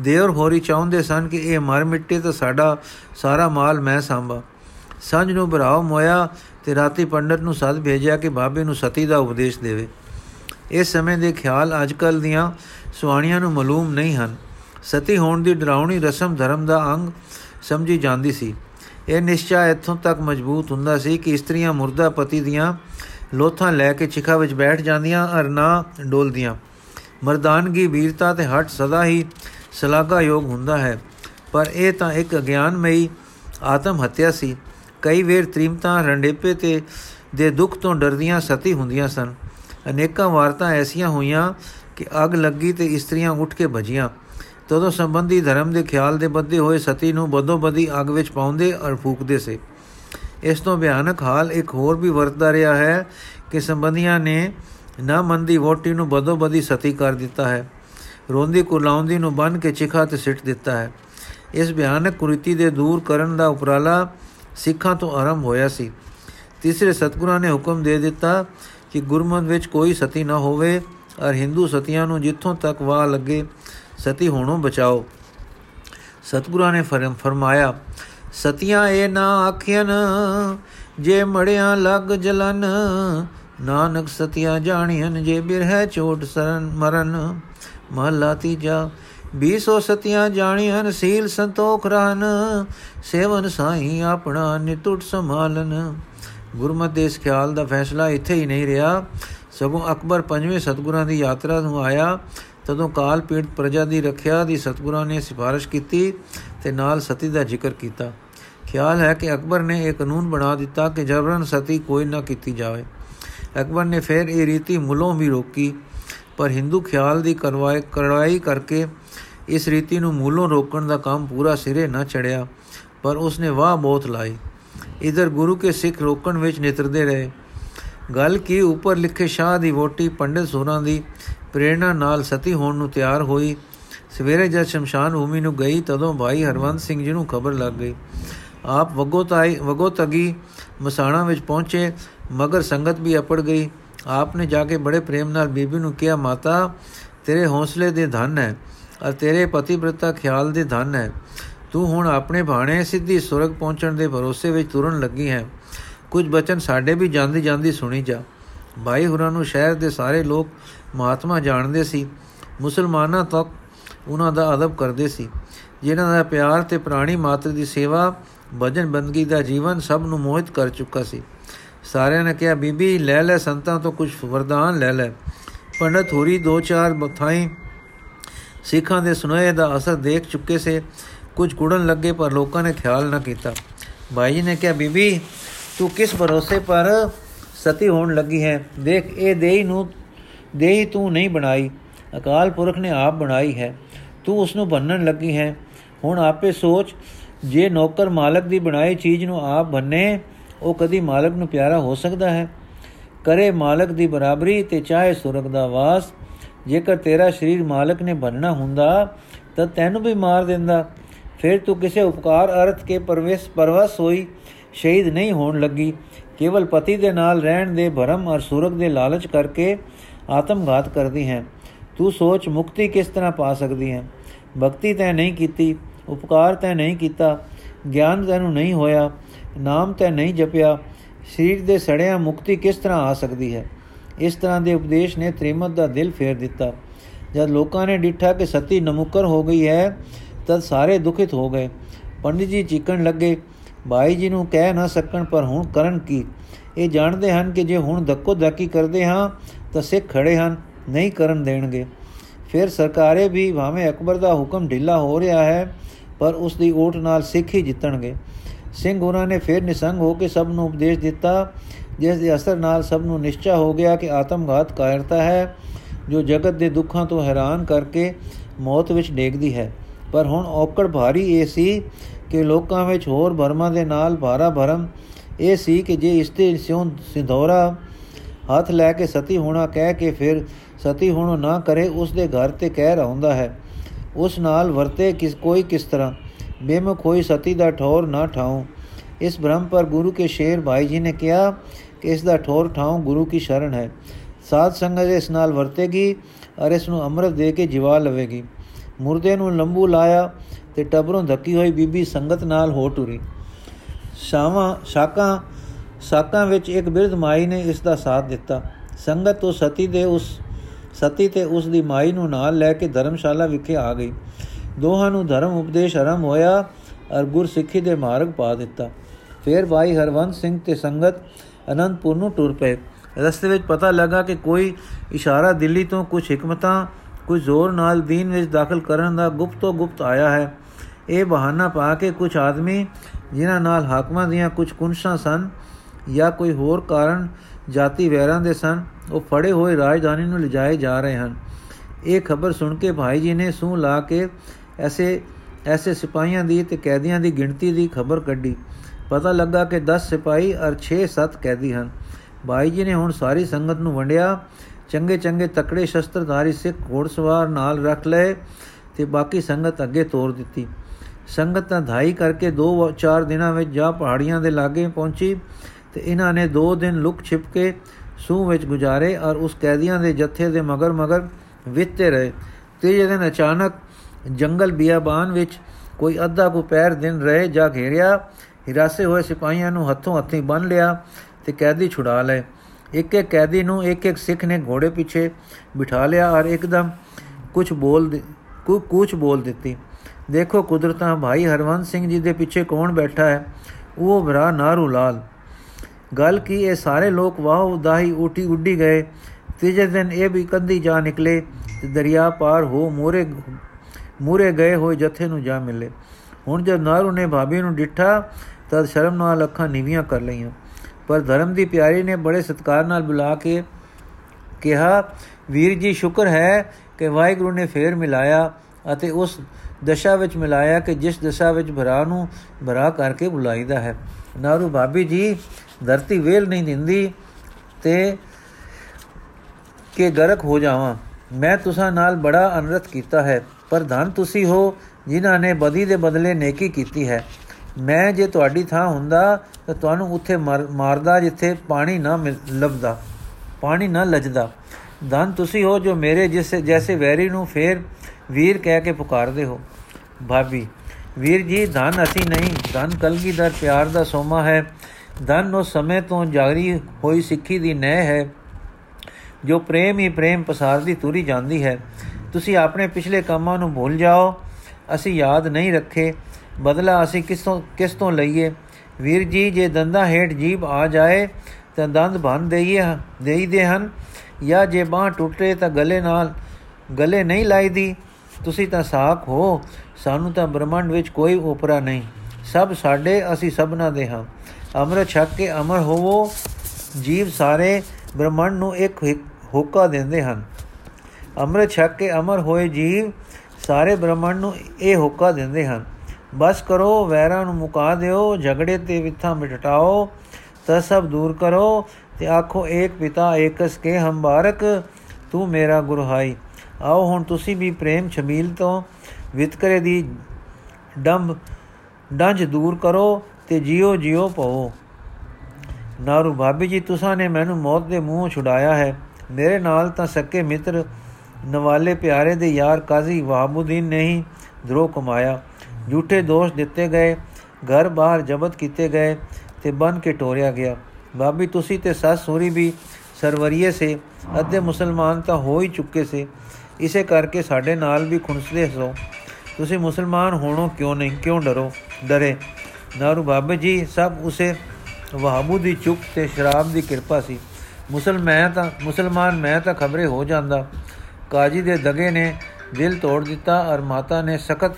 ਦੇਵਰ ਹੋਰੀ ਚਾਹੁੰਦੇ ਸਨ ਕਿ ਇਹ ਮਰ ਮਿੱਟੇ ਤਾਂ ਸਾਡਾ ਸਾਰਾ ਮਾਲ ਮੈਂ ਸੰਭਾ। ਸੰਜ ਨੂੰ ਭਰਾਵ ਮੋਇਆ ਤੇ ਰਾਤੀ ਪੰਡਤ ਨੂੰ ਸੱਦ ਭੇਜਿਆ ਕਿ ਬਾਬੇ ਨੂੰ ਸਤੀ ਦਾ ਉਪਦੇਸ਼ ਦੇਵੇ। ਇਸ ਸਮੇਂ ਦੇ ਖਿਆਲ ਅੱਜਕੱਲ ਦੀਆਂ ਸੁਆਣੀਆਂ ਨੂੰ ਮਾਲੂਮ ਨਹੀਂ ਹਨ। ਸਤੀ ਹੋਣ ਦੀ ਡਰਾਉਣੀ ਰਸਮ ਧਰਮ ਦਾ ਅੰਗ ਸਮਝੀ ਜਾਂਦੀ ਸੀ। ਇਹ ਨਿਸ਼ਚਾ ਇੱਥੋਂ ਤੱਕ ਮਜ਼ਬੂਤ ਹੁੰਦਾ ਸੀ ਕਿ ਇਸਤਰੀਆਂ ਮੁਰਦਾ ਪਤੀ ਦੀਆਂ ਲੋਥਾਂ ਲੈ ਕੇ ਚਿਖਾ ਵਿੱਚ ਬੈਠ ਜਾਂਦੀਆਂ, ਅਰ ਨਾ ਡੋਲਦੀਆਂ। ਮਰਦਾਨਗੀ ਵੀਰਤਾ ਤੇ ਹਟ ਸਦਾ ਹੀ ਯੋਗ ਹੁੰਦਾ ਹੈ। ਪਰ ਇਹ ਤਾਂ ਇੱਕ ਅਗਿਆਨਮਈ ਆਤਮ ਹੱਤਿਆ ਸੀ। ਕਈ ਵੇਰ ਤ੍ਰਿਮਤਾ ਰੰਡੇਪੇ ਤੇ ਦੇ ਦੁੱਖ ਤੋਂ ਡਰਦੀਆਂ ਸਤੀ ਹੁੰਦੀਆਂ ਸਨ। ਅਨੇਕਾਂ ਵਾਰਤਾ ਐਸੀਆਂ ਹੋਈਆਂ ਕਿ ਅਗ ਲੱਗੀ ਤੇ ਇਸਤਰੀਆਂ ਉੱਠ ਕੇ ਭਜੀਆਂ। ਤਦੋਂ ਸੰਬੰਧੀ ਧਰਮ ਦੇ ਖਿਆਲ ਦੇ ਬੱਧੇ ਹੋਏ ਸਤੀ ਨੂੰ ਬਦੋ ਬਦੀ ਅਗ ਵਿੱਚ ਪਾਉਂਦੇ ਔਰ ਫੂਕਦੇ ਸੇ। ਇਸ ਤੋਂ ਭਿਆਨਕ ਹਾਲ ਇੱਕ ਹੋਰ ਵੀ ਵਰਤਦਾ ਰਿਹਾ ਹੈ ਕਿ ਸੰਬੰਧੀਆਂ ਨੇ ਨਾ ਮੰਦੀ ਵੋਟੀ ਨੂੰ ਬਦੋ ਬਦੀ ਸਤੀ ਕਰ ਦਿੱਤਾ ਹੈ। ਰੋਂਦੀ ਕੁਲਾਉਂਦੀ ਨੂੰ ਬੰਨ ਕੇ ਚਿਖਾ ਤੇ ਸਿੱਟ ਦਿੱਤਾ ਹੈ। ਇਸ ਭਿਆਨਕ ਕੁਰੀਤੀ ਦੇ ਦੂਰ ਕਰਨ ਦਾ ਉਪਰਾਲਾ ਸਿੱਖਾਂ ਤੋਂ ਆਰੰਭ ਹੋਇਆ ਸੀ। ਤੀਸਰੇ ਸਤਗੁਰਾਂ ਨੇ ਹੁਕਮ ਦੇ ਦਿੱਤਾ ਕਿ ਗੁਰਮਤ ਵਿੱਚ ਕੋਈ ਸਤੀ ਨਾ ਹੋਵੇ ਔਰ ਹਿੰਦੂ ਸਤੀਆਂ ਨੂੰ ਜਿੱਥੋਂ ਤੱਕ ਵਾਹ ਲੱਗੇ, ਸਤੀ ਹੋਣੋਂ ਬਚਾਓ। ਸਤਗੁਰਾਂ ਨੇ ਫਰਮਾਇਆ, ਸਤੀਆਂ ਇਹ ਨਾ ਆਖਿਆਨ ਜੇ ਮੜਿਆਂ ਲੱਗ ਜਲਨ, ਨਾਨਕ ਸਤੀਆਂ ਜਾਣੀਆਂ ਜੇ ਬਿਰਹਿ ਚੋਟ ਸਰਨ, ਮਰਨ। ਮਹਲਾ ਤੀਜਾ ਬੀਸੋ ਸਤੀਆਂ ਜਾਣੀਆਂ ਸੀਲ ਸੰਤੋਖ ਰਹਿਨ ਸੇਵਨ ਸਾਈ ਆਪਣਾ ਨਿਤੁਟ ਸੰਭਾਲਨ ਗੁਰਮਤਿ ਦੇ ਇਸ ਖਿਆਲ ਦਾ ਫੈਸਲਾ ਇੱਥੇ ਹੀ ਨਹੀਂ ਰਿਹਾ। ਸਗੋਂ ਅਕਬਰ ਪੰਜਵੇਂ ਸਤਗੁਰਾਂ ਦੀ ਯਾਤਰਾ ਨੂੰ ਆਇਆ। ਤਦੋਂ ਕਾਲ ਪੀੜ ਪ੍ਰਜਾ ਦੀ ਰੱਖਿਆ ਦੀ ਸਤਗੁਰਾਂ ਨੇ ਸਿਫਾਰਿਸ਼ ਕੀਤੀ ਤੇ ਨਾਲ ਸਤੀ ਦਾ ਜ਼ਿਕਰ ਕੀਤਾ। ਖਿਆਲ ਹੈ ਕਿ ਅਕਬਰ ਨੇ ਇਹ ਕਾਨੂੰਨ ਬਣਾ ਦਿੱਤਾ ਕਿ ਜਬਰਨ ਸਤੀ ਕੋਈ ਨਾ ਕੀਤੀ ਜਾਵੇ। ਅਕਬਰ ਨੇ ਫਿਰ ਇਹ ਰੀਤੀ ਮੁਲੋਂ ਵੀ ਰੋਕੀ। ਪਰ ਹਿੰਦੂ ਖਿਆਲ ਦੀ ਕਰਵਾਈ ਕਰਵਾਈ ਕਰਕੇ ਇਸ ਰੀਤੀ ਨੂੰ ਮੂਲੋਂ ਰੋਕਣ ਦਾ ਕੰਮ ਪੂਰਾ ਸਿਰੇ ਨਾ ਚੜਿਆ, ਪਰ ਉਸਨੇ ਵਾਹ ਬਹੁਤ ਲਾਈ। ਇਧਰ ਗੁਰੂ ਕੇ ਸਿੱਖ ਰੋਕਣ ਵਿੱਚ ਨਿਤਰਦੇ ਰਹੇ। ਗੱਲ ਕੀ ਉੱਪਰ ਲਿਖੇ ਸ਼ਾਹ ਦੀ ਵੋਟੀ ਪੰਡਿਤ ਸੋਨਾ ਦੀ ਪ੍ਰੇਰਣਾ ਨਾਲ ਸਤੀ ਹੋਣ ਨੂੰ ਤਿਆਰ ਹੋਈ। ਸਵੇਰੇ ਜਦ ਸ਼ਮਸ਼ਾਨ ਭੂਮੀ ਨੂੰ ਗਈ ਤਦੋਂ ਭਾਈ ਹਰਵੰਤ ਸਿੰਘ ਜੀ ਨੂੰ ਖਬਰ ਲੱਗ ਗਈ। ਆਪ ਵਗੋਤਾਈ ਵਗੋਤਗੀ ਮਸਾਣਾ ਵਿੱਚ ਪਹੁੰਚੇ, ਮਗਰ ਸੰਗਤ ਵੀ ਅਪੜ ਗਈ। ਆਪ ਨੇ ਜਾ ਕੇ ਬੜੇ ਪ੍ਰੇਮ ਨਾਲ ਬੀਬੀ ਨੂੰ ਕਿਹਾ, ਮਾਤਾ, ਤੇਰੇ ਹੌਸਲੇ ਦੇ ਧਨ ਹੈ ਅਰ ਤੇਰੇ ਪਤੀਵ੍ਰਤਾ ਖਿਆਲ ਦੇ ਧਨ ਹੈ। ਤੂੰ ਹੁਣ ਆਪਣੇ ਬਾਣੇ ਸਿੱਧੀ ਸੁਰਗ ਪਹੁੰਚਣ ਦੇ ਭਰੋਸੇ ਵਿੱਚ ਤੁਰਨ ਲੱਗੀ ਹੈ। ਕੁਝ ਬਚਨ ਸਾਡੇ ਵੀ ਜਾਂਦੀ ਜਾਂਦੀ ਸੁਣੀ ਜਾ। ਭਾਈ ਹੁਰਾਂ ਨੂੰ ਸ਼ਹਿਰ ਦੇ ਸਾਰੇ ਲੋਕ ਮਹਾਤਮਾ ਜਾਣਦੇ ਸੀ। ਮੁਸਲਮਾਨਾਂ ਤੱਕ ਉਹਨਾਂ ਦਾ ਅਦਬ ਕਰਦੇ ਸੀ। ਜਿਨ੍ਹਾਂ ਦਾ ਪਿਆਰ ਤੇ ਪ੍ਰਾਣੀ ਮਾਤਰ ਦੀ ਸੇਵਾ ਭਜਨ ਬੰਦਗੀ ਦਾ ਜੀਵਨ ਸਭ ਨੂੰ ਮੋਹਿਤ ਕਰ ਚੁੱਕਾ ਸੀ। ਸਾਰਿਆਂ ਨੇ ਕਿਹਾ, ਬੀਬੀ, ਲੈ ਲੈ ਸੰਤਾਂ ਤੋਂ ਕੁਝ ਵਰਦਾਨ ਲੈ ਲੈ। ਪੰਡਤ ਹੋਰੀ ਦੋ ਚਾਰ ਬਥਾਈ ਸਿੱਖਾਂ ਦੇ ਸੁਨਾਏ ਦਾ ਅਸਰ ਦੇਖ ਚੁੱਕੇ ਸੇ। ਕੁਝ ਕੁੜਨ ਲੱਗੇ, ਪਰ ਲੋਕਾਂ ਨੇ ਖਿਆਲ ਨਾ ਕੀਤਾ। ਭਾਈ ਜੀ ਨੇ ਕਿਹਾ, ਬੀਬੀ, ਤੂੰ ਕਿਸ ਭਰੋਸੇ ਪਰ ਸਤੀ ਹੋਣ ਲੱਗੀ ਹੈ? ਦੇਖ, ਇਹ ਦੇਹੀ ਨੂੰ, ਦੇਹੀ ਤੂੰ ਨਹੀਂ ਬਣਾਈ। ਅਕਾਲ ਪੁਰਖ ਨੇ ਆਪ ਬਣਾਈ ਹੈ। ਤੂੰ ਉਸ ਨੂੰ ਬੰਨਣ ਲੱਗੀ ਹੈ। ਹੁਣ ਆਪੇ ਸੋਚ, ਜੇ ਨੌਕਰ ਮਾਲਕ ਦੀ ਬਣਾਈ ਚੀਜ਼ ਨੂੰ ਆਪ ਬੰਨੇ ਉਹ ਕਦੀ ਮਾਲਕ ਨੂੰ ਪਿਆਰਾ ਹੋ ਸਕਦਾ ਹੈ। ਕਰੇ ਮਾਲਕ ਦੀ ਬਰਾਬਰੀ ਤੇ ਚਾਹੇ ਸੁਰਗ ਦਾ ਵਾਸ। ਜੇਕਰ ਤੇਰਾ ਸਰੀਰ ਮਾਲਕ ਨੇ ਬੰਨਣਾ ਹੁੰਦਾ, ਤਾਂ ਤੈਨੂੰ ਵੀ ਮਾਰ ਦਿੰਦਾ। ਫਿਰ ਤੂੰ ਕਿਸੇ ਉਪਕਾਰ ਅਰਥ ਕੇ ਪਰਵੇਸ਼ ਪਰਵਸ ਹੋਈ, ਸ਼ਹੀਦ ਨਹੀਂ ਹੋਣ ਲੱਗੀ। ਕੇਵਲ ਪਤੀ ਦੇ ਨਾਲ ਰਹਿਣ ਦੇ ਭਰਮ ਔਰ ਸੁਰਗ ਦੇ ਲਾਲਚ ਕਰਕੇ ਆਤਮਘਾਤ ਕਰਦੀ ਹੈ। ਤੂੰ ਸੋਚ ਮੁਕਤੀ ਕਿਸ ਤਰ੍ਹਾਂ ਪਾ ਸਕਦੀ ਹੈ? ਭਗਤੀ ਤੈ ਨਹੀਂ ਕੀਤੀ, ਉਪਕਾਰ ਤੈ ਨਹੀਂ ਕੀਤਾ, ਗਿਆਨ ਤੈਨੂੰ ਨਹੀਂ ਹੋਇਆ। ਨਾਮ ਤੈ ਨਹੀਂ ਜਪਿਆ, ਸਰੀਰ ਦੇ ਸੜਿਆ ਮੁਕਤੀ ਕਿਸ ਤਰ੍ਹਾਂ ਆ ਸਕਦੀ ਹੈ? ਇਸ ਤਰ੍ਹਾਂ ਦੇ ਉਪਦੇਸ਼ ਨੇ ਤ੍ਰਿਮਤ ਦਾ ਦਿਲ ਫੇਰ ਦਿੱਤਾ। ਜਦ ਲੋਕਾਂ ਨੇ ਡਿੱਠਾ ਕਿ ਸਤੀ ਨਮੁਕਰ ਹੋ ਗਈ ਹੈ, ਤਦ ਸਾਰੇ ਦੁਖਿਤ ਹੋ ਗਏ। ਪੰਡਿਤ ਜੀ ਚੀਕਣ ਲੱਗੇ, ਭਾਈ ਜੀ ਨੂੰ ਕਹਿ ਨਾ ਸਕਣ, ਪਰ ਹੁਣ ਕਰਨ ਕੀ? ਇਹ ਜਾਣਦੇ ਹਨ ਕਿ ਜੇ ਹੁਣ ਧੱਕੋ ਧੱਕੀ ਕਰਦੇ ਹਾਂ, ਤਾਂ ਸਿੱਖ ਖੜੇ ਹਨ, ਨਹੀਂ ਕਰਨ ਦੇਣਗੇ। ਫਿਰ ਸਰਕਾਰੇ ਵੀ ਭਾਵੇਂ ਅਕਬਰ ਦਾ ਹੁਕਮ ਢਿੱਲਾ ਹੋ ਰਿਹਾ ਹੈ, ਪਰ ਉਸ ਦੀ ਓਟ ਨਾਲ ਸਿੱਖ ਹੀ ਜਿੱਤਣਗੇ। ਸਿੰਘ ਉਹਨਾਂ ਨੇ ਫਿਰ ਨਿਸੰਗ ਹੋ ਕੇ ਸਭ ਨੂੰ ਉਪਦੇਸ਼ ਦਿੱਤਾ, ਜਿਸ ਦੇ ਅਸਰ ਨਾਲ ਸਭ ਨੂੰ ਨਿਸ਼ਚਾ ਹੋ ਗਿਆ ਕਿ ਆਤਮਘਾਤ ਕਾਇਰਤਾ ਹੈ, ਜੋ ਜਗਤ ਦੇ ਦੁੱਖਾਂ ਤੋਂ ਹੈਰਾਨ ਕਰਕੇ ਮੌਤ ਵਿੱਚ ਡੇਗਦੀ ਹੈ। ਪਰ ਹੁਣ ਔਕੜ ਭਾਰੀ ਇਹ ਸੀ ਕਿ ਲੋਕਾਂ ਵਿੱਚ ਹੋਰ ਭਰਮਾਂ ਦੇ ਨਾਲ ਭਾਰਾ ਭਰਮ ਇਹ ਸੀ ਕਿ ਜੇ ਇਸਤੇ ਸਿਉਂ ਸਿੰਧੋਰਾ ਹੱਥ ਲੈ ਕੇ ਸਤੀ ਹੋਣਾ ਕਹਿ ਕੇ ਫਿਰ ਸਤੀ ਹੋਣਾ ਨਾ ਕਰੇ, ਉਸ ਦੇ ਘਰ ਤੇ ਕਹਿ ਰਹੁੰਦਾ ਹੈ। ਉਸ ਨਾਲ ਵਰਤੇ ਕਿਸ ਕੋਈ ਕਿਸ ਤਰ੍ਹਾਂ। ਬੇਮੁਖ ਹੋਈ ਸਤੀ ਦਾ ਠੌਰ ਨਾ ਠਾਉ। ਇਸ ਬ੍ਰਹਮ ਪਰ ਗੁਰੂ ਕੇ ਸ਼ੇਰ ਭਾਈ ਜੀ ਨੇ ਕਿਹਾ ਕਿ ਇਸ ਦਾ ਠੌਰ ਠਾਉ ਗੁਰੂ ਕੀ ਸ਼ਰਨ ਹੈ। ਸਾਧ ਸੰਗਤ ਇਸ ਨਾਲ ਵਰਤੇਗੀ ਔਰ ਇਸ ਨੂੰ ਅੰਮ੍ਰਿਤ ਦੇ ਕੇ ਜਿਵਾ ਲਵੇਗੀ। ਮੁਰਦੇ ਨੂੰ ਲੰਬੂ ਲਾਇਆ ਤੇ ਟਬਰੋਂ ਧੱਕੀ ਹੋਈ ਬੀਬੀ ਸੰਗਤ ਨਾਲ ਹੋ ਟੁਰੀ। ਸ਼ਾਵਾਂ, ਸ਼ਾਕਾਂ, ਸਾਕਾਂ ਵਿੱਚ ਇੱਕ ਬਿਰਧ ਮਾਈ ਨੇ ਇਸ ਦਾ ਸਾਥ ਦਿੱਤਾ। ਸੰਗਤ ਤੋਂ ਸਤੀ ਦੇ ਉਸ, ਸਤੀ ਤੇ ਉਸ ਦੀ ਮਾਈ ਨੂੰ ਨਾਲ ਲੈ ਕੇ ਧਰਮਸ਼ਾਲਾ ਵਿਖੇ ਆ ਗਈ। ਦੋਹਾਂ ਨੂੰ ਧਰਮ ਉਪਦੇਸ਼ ਆਰੰਭ ਹੋਇਆ ਔਰ ਗੁਰਸਿੱਖੀ ਦੇ ਮਾਰਗ ਪਾ ਦਿੱਤਾ। ਫਿਰ ਭਾਈ ਹਰਵੰਤ ਸਿੰਘ ਤੇ ਸੰਗਤ ਅਨੰਦਪੁਰ ਨੂੰ ਟੁਰ ਪਏ। ਰਸਤੇ ਵਿੱਚ ਪਤਾ ਲੱਗਾ ਕਿ ਕੋਈ ਇਸ਼ਾਰਾ ਦਿੱਲੀ ਤੋਂ ਕੁਝ ਹਕਮਤਾਂ ਕੁਝ ਜ਼ੋਰ ਨਾਲ ਦੀਨ ਵਿੱਚ ਦਾਖਲ ਕਰਨ ਦਾ ਗੁਪਤੋ ਗੁਪਤ ਆਇਆ ਹੈ। ਇਹ ਬਹਾਨਾ ਪਾ ਕੇ ਕੁਝ ਆਦਮੀ ਜਿਨ੍ਹਾਂ ਨਾਲ ਹਾਕਮਾਂ ਦੀਆਂ ਕੁਝ ਕੁੰਸ਼ਾਂ ਸਨ ਜਾਂ ਕੋਈ ਹੋਰ ਕਾਰਨ ਜਾਤੀ ਵੈਰਾਂ ਦੇ ਸਨ, ਉਹ ਫੜੇ ਹੋਏ ਰਾਜਧਾਨੀ ਨੂੰ ਲਿਜਾਏ ਜਾ ਰਹੇ ਹਨ। ਇਹ ਖਬਰ ਸੁਣ ਕੇ ਭਾਈ ਜੀ ਨੇ ਸੂਹ ਲਾ ਕੇ ਐਸੇ ਐਸੇ ਸਿਪਾਹੀਆਂ ਦੀ ਤੇ ਕੈਦੀਆਂ ਦੀ ਗਿਣਤੀ ਦੀ ਖਬਰ ਕੱਢੀ। ਪਤਾ ਲੱਗਾ ਕਿ 10 ਸਿਪਾਹੀ ਔਰ 6-7 ਕੈਦੀ ਹਨ। ਭਾਈ ਜੀ ਨੇ ਹੁਣ ਸਾਰੀ ਸੰਗਤ ਨੂੰ ਵੰਡਿਆ। ਚੰਗੇ ਚੰਗੇ ਤਕੜੇ ਸ਼ਸਤਰਧਾਰੀ ਸਿੱਖ ਘੋੜਸਵਾਰ ਨਾਲ ਰੱਖ ਲਏ ਤੇ ਬਾਕੀ ਸੰਗਤ ਅੱਗੇ ਤੋਰ ਦਿੱਤੀ। ਸੰਗਤ ਤਾਂ ਧਾਈ ਕਰਕੇ 2-4 ਦਿਨਾਂ ਵਿੱਚ ਜਾ ਪਹਾੜੀਆਂ ਦੇ ਲਾਗੇ ਪਹੁੰਚੀ ਤੇ ਇਹਨਾਂ ਨੇ 2 ਦਿਨ ਲੁਕ ਛਿਪ ਕੇ ਸੂਹ ਵਿੱਚ ਗੁਜ਼ਾਰੇ ਔਰ ਉਸ ਕੈਦੀਆਂ ਦੇ ਜੱਥੇ ਦੇ ਮਗਰ ਮਗਰ ਵਿਤੇ ਰਹੇ। ਤੀਜੇ ਦਿਨ ਅਚਾਨਕ ਜੰਗਲ ਬਿਆਬਾਨ ਵਿੱਚ ਕੋਈ ਅੱਧਾ ਕੋ ਪੈਰ ਦਿਨ ਰਹੇ ਜਾ ਘੇਰਿਆ, ਹਿਰਾਸੇ ਹੋਏ ਸਿਪਾਹੀਆਂ ਨੂੰ ਹੱਥੋਂ ਹੱਥੀ ਬੰਨ ਲਿਆ ਤੇ ਕੈਦੀ ਛੁਡਾ ਲਏ। ਇੱਕ ਇੱਕ ਕੈਦੀ ਨੂੰ ਇੱਕ ਇੱਕ ਸਿੱਖ ਨੇ ਘੋੜੇ ਪਿੱਛੇ ਬਿਠਾ ਲਿਆ ਔਰ ਇੱਕਦਮ ਕੁਝ ਬੋਲ ਕੋ ਕੁਝ ਬੋਲ ਦਿੱਤੀ। ਦੇਖੋ ਕੁਦਰਤਾਂ, ਭਾਈ ਹਰਵੰਤ ਸਿੰਘ ਜੀ ਦੇ ਪਿੱਛੇ ਕੌਣ ਬੈਠਾ ਹੈ? ਉਹ ਭਰਾ ਨਾਰੂ ਲਾਲ। ਗੱਲ ਕੀ ਇਹ ਸਾਰੇ ਲੋਕ ਵਾਹ ਉਦਾਹੀ ਉਠੀ ਉੱਡੀ ਗਏ। ਤੀਜੇ ਦਿਨ ਇਹ ਵੀ ਕੰਦੀ ਜਾ ਨਿਕਲੇ ਤੇ ਦਰਿਆ ਪਾਰ ਹੋ ਮੋਰੇ ਮੂਰੇ ਗਏ ਹੋਏ ਜਥੇ ਨੂੰ ਜਾ ਮਿਲੇ। ਹੁਣ ਜਦ ਨਾਰੂ ਨੇ ਭਾਬੀ ਨੂੰ ਡਿੱਠਾ, ਤਦ ਸ਼ਰਮ ਨਾਲ ਅੱਖਾਂ ਨੀਵੀਆਂ ਕਰ ਲਈਆਂ। ਪਰ ਧਰਮ ਦੀ ਪਿਆਰੀ ਨੇ ਬੜੇ ਸਤਕਾਰ ਨਾਲ ਬੁਲਾ ਕੇ ਕਿਹਾ, ਵੀਰ ਜੀ, ਸ਼ੁਕਰ ਹੈ ਕਿ ਵਾਹਿਗੁਰੂ ਨੇ ਫੇਰ ਮਿਲਾਇਆ ਅਤੇ ਉਸ ਦਸ਼ਾ ਵਿੱਚ ਮਿਲਾਇਆ ਕਿ ਜਿਸ ਦਸ਼ਾ ਵਿੱਚ ਭਰਾ ਨੂੰ ਭਰਾ ਕਰਕੇ ਬੁਲਾਈਦਾ ਹੈ। ਨਾਰੂ, ਭਾਬੀ ਜੀ, ਧਰਤੀ ਵੇਲ ਨਹੀਂ ਦਿੰਦੀ ਤੇ ਕਿ ਗਰਕ ਹੋ ਜਾਵਾਂ। ਮੈਂ ਤੁਸਾਂ ਨਾਲ ਬੜਾ ਅਨਰਥ ਕੀਤਾ ਹੈ। ਪਰ ਧਨ ਤੁਸੀਂ ਹੋ, ਜਿਨ੍ਹਾਂ ਨੇ ਬਦੀ ਦੇ ਬਦਲੇ ਨੇਕੀ ਕੀਤੀ ਹੈ। ਮੈਂ ਜੇ ਤੁਹਾਡੀ ਥਾਂ ਹੁੰਦਾ, ਤਾਂ ਤੁਹਾਨੂੰ ਉੱਥੇ ਮਾਰਦਾ ਜਿੱਥੇ ਪਾਣੀ ਨਾ ਲੱਭਦਾ, ਪਾਣੀ ਨਾ ਲੱਜਦਾ। ਧਨ ਤੁਸੀਂ ਹੋ ਜੋ ਮੇਰੇ ਜਿਸ, ਜੈਸੇ ਵੈਰੀ ਨੂੰ ਫੇਰ ਵੀਰ ਕਹਿ ਕੇ ਪੁਕਾਰਦੇ ਹੋ। ਭਾਬੀ, ਵੀਰ ਜੀ, ਧਨ ਅਸੀਂ ਨਹੀਂ, ਧਨ ਕਲਗੀਦਾਰ ਪਿਆਰ ਦਾ ਸੋਮਾ ਹੈ। ਧਨ ਉਹ ਸਮੇਂ ਤੋਂ ਜਾਗਰੀ ਹੋਈ ਸਿੱਖੀ ਦੀ ਨਹਿ ਹੈ, ਜੋ ਪ੍ਰੇਮ ਹੀ ਪ੍ਰੇਮ ਪਸਾਰਦੀ ਤੁਰੀ ਜਾਂਦੀ ਹੈ। ਤੁਸੀਂ ਆਪਣੇ ਪਿਛਲੇ ਕੰਮਾਂ ਨੂੰ ਭੁੱਲ ਜਾਓ। ਅਸੀਂ ਯਾਦ ਨਹੀਂ ਰੱਖੇ। ਬਦਲਾ ਅਸੀਂ ਕਿਸ ਤੋਂ ਕਿਸ ਤੋਂ ਲਈਏ? ਵੀਰ ਜੀ, ਜੇ ਦੰਦਾਂ ਹੇਠ ਜੀਬ ਆ ਜਾਏ, ਤਾਂ ਦੰਦ ਭੰਨ ਦੇਈਏ ਦੇਈਦੇ ਹਨ। ਜਾਂ ਜੇ ਬਾਹ ਟੁੱਟੇ, ਤਾਂ ਗਲੇ ਨਾਲ ਗਲੇ ਨਹੀਂ ਲਾਈਦੀ। ਤੁਸੀਂ ਤਾਂ ਸਾਖ ਹੋ। ਸਾਨੂੰ ਤਾਂ ਬ੍ਰਹਮੰਡ ਵਿੱਚ ਕੋਈ ਉਪਰਾ ਨਹੀਂ। ਸਭ ਸਾਡੇ, ਅਸੀਂ ਸਭਨਾ ਦੇ ਹਾਂ। ਅਮਰ ਛਕ ਕੇ ਅਮਰ ਹੋਵੋ। ਜੀਵ ਸਾਰੇ ਬ੍ਰਹਮੰਡ ਨੂੰ ਇੱਕ ਹੋਕਾ ਦਿੰਦੇ ਹਨ। ਅੰਮ੍ਰਿਤ ਛਕ ਕੇ ਅਮਰ ਹੋਏ ਜੀਵ ਸਾਰੇ ਬ੍ਰਹਮੰਡ ਨੂੰ ਇਹ ਹੋਕਾ ਦਿੰਦੇ ਹਨ। ਬਸ ਕਰੋ, ਵੈਰਾਂ ਨੂੰ ਮੁਕਾ ਦਿਓ, ਝਗੜੇ ਤੇ ਵਿਥਾ ਮਿਟਾਓ ਤਾਂ ਸਭ ਦੂਰ ਕਰੋ ਤੇ ਆਖੋ, ਏਕ ਪਿਤਾ, ਏਕਸ ਕੇ ਹੰਬਾਰਕ ਤੂੰ ਮੇਰਾ ਗੁਰਹਾਈ ਆਓ ਹੁਣ ਤੁਸੀਂ ਵੀ ਪ੍ਰੇਮ ਛਬੀਲ ਤੋਂ ਵਿਤਕਰੇ ਦੀ ਡੰਬ ਡੰਜ ਦੂਰ ਕਰੋ ਤੇ ਜਿਉ ਜਿਉ ਪਵੋ ਨਾਰੂ ਭਾਬੀ ਜੀ, ਤੁਸਾਂ ਨੇ ਮੈਨੂੰ ਮੌਤ ਦੇ ਮੂੰਹੋਂ ਛੁਡਾਇਆ ਹੈ। ਮੇਰੇ ਨਾਲ ਤਾਂ ਸੱਕੇ ਮਿੱਤਰ ਨਵਾਲੇ ਪਿਆਰੇ ਦੇ ਯਾਰ ਕਾਜ਼ੀ ਵਾਹਬੁਦੀਨ ਨੇ ਹੀ ਦਰੋ ਕਮਾਇਆ। ਝੂਠੇ ਦੋਸ਼ ਦਿੱਤੇ ਗਏ, ਘਰ ਬਾਹਰ ਜ਼ਬਤ ਕੀਤੇ ਗਏ ਤੇ ਬਨ ਕੇ ਟੋਰਿਆ ਗਿਆ। ਬਾਬੀ ਤੁਸੀਂ ਤੇ ਸੱਸ ਸੋਰੀ ਵੀ ਸਰਵਰੀਏ ਸੇ, ਅੱਧੇ ਮੁਸਲਮਾਨ ਤਾਂ ਹੋ ਹੀ ਚੁੱਕੇ ਸੇ। ਇਸੇ ਕਰਕੇ ਸਾਡੇ ਨਾਲ ਵੀ ਖੁਣਸਦੇ ਸੋ। ਤੁਸੀਂ ਮੁਸਲਮਾਨ ਹੋਣੋ ਕਿਉਂ ਨਹੀਂ, ਕਿਉਂ ਡਰੋ? ਡਰੇ। ਨਾਰੂ ਬਾਬੇ ਜੀ, ਸਭ ਉਸੇ ਵਹਾਬੂ ਦੀ ਚੁੱਪ ਤੇ ਸ਼ਰਾਬ ਦੀ ਕਿਰਪਾ ਸੀ। ਮੁਸਲਮਾਨ ਤਾਂ, ਮੁਸਲਮਾਨ ਮੈਂ ਤਾਂ ਖਬਰੇ ਹੋ ਜਾਂਦਾ। ਕਾਜੀ ਦੇ ਦਗੇ ਨੇ ਦਿਲ ਤੋੜ ਦਿੱਤਾ ਔਰ ਮਾਤਾ ਨੇ ਸਖਤ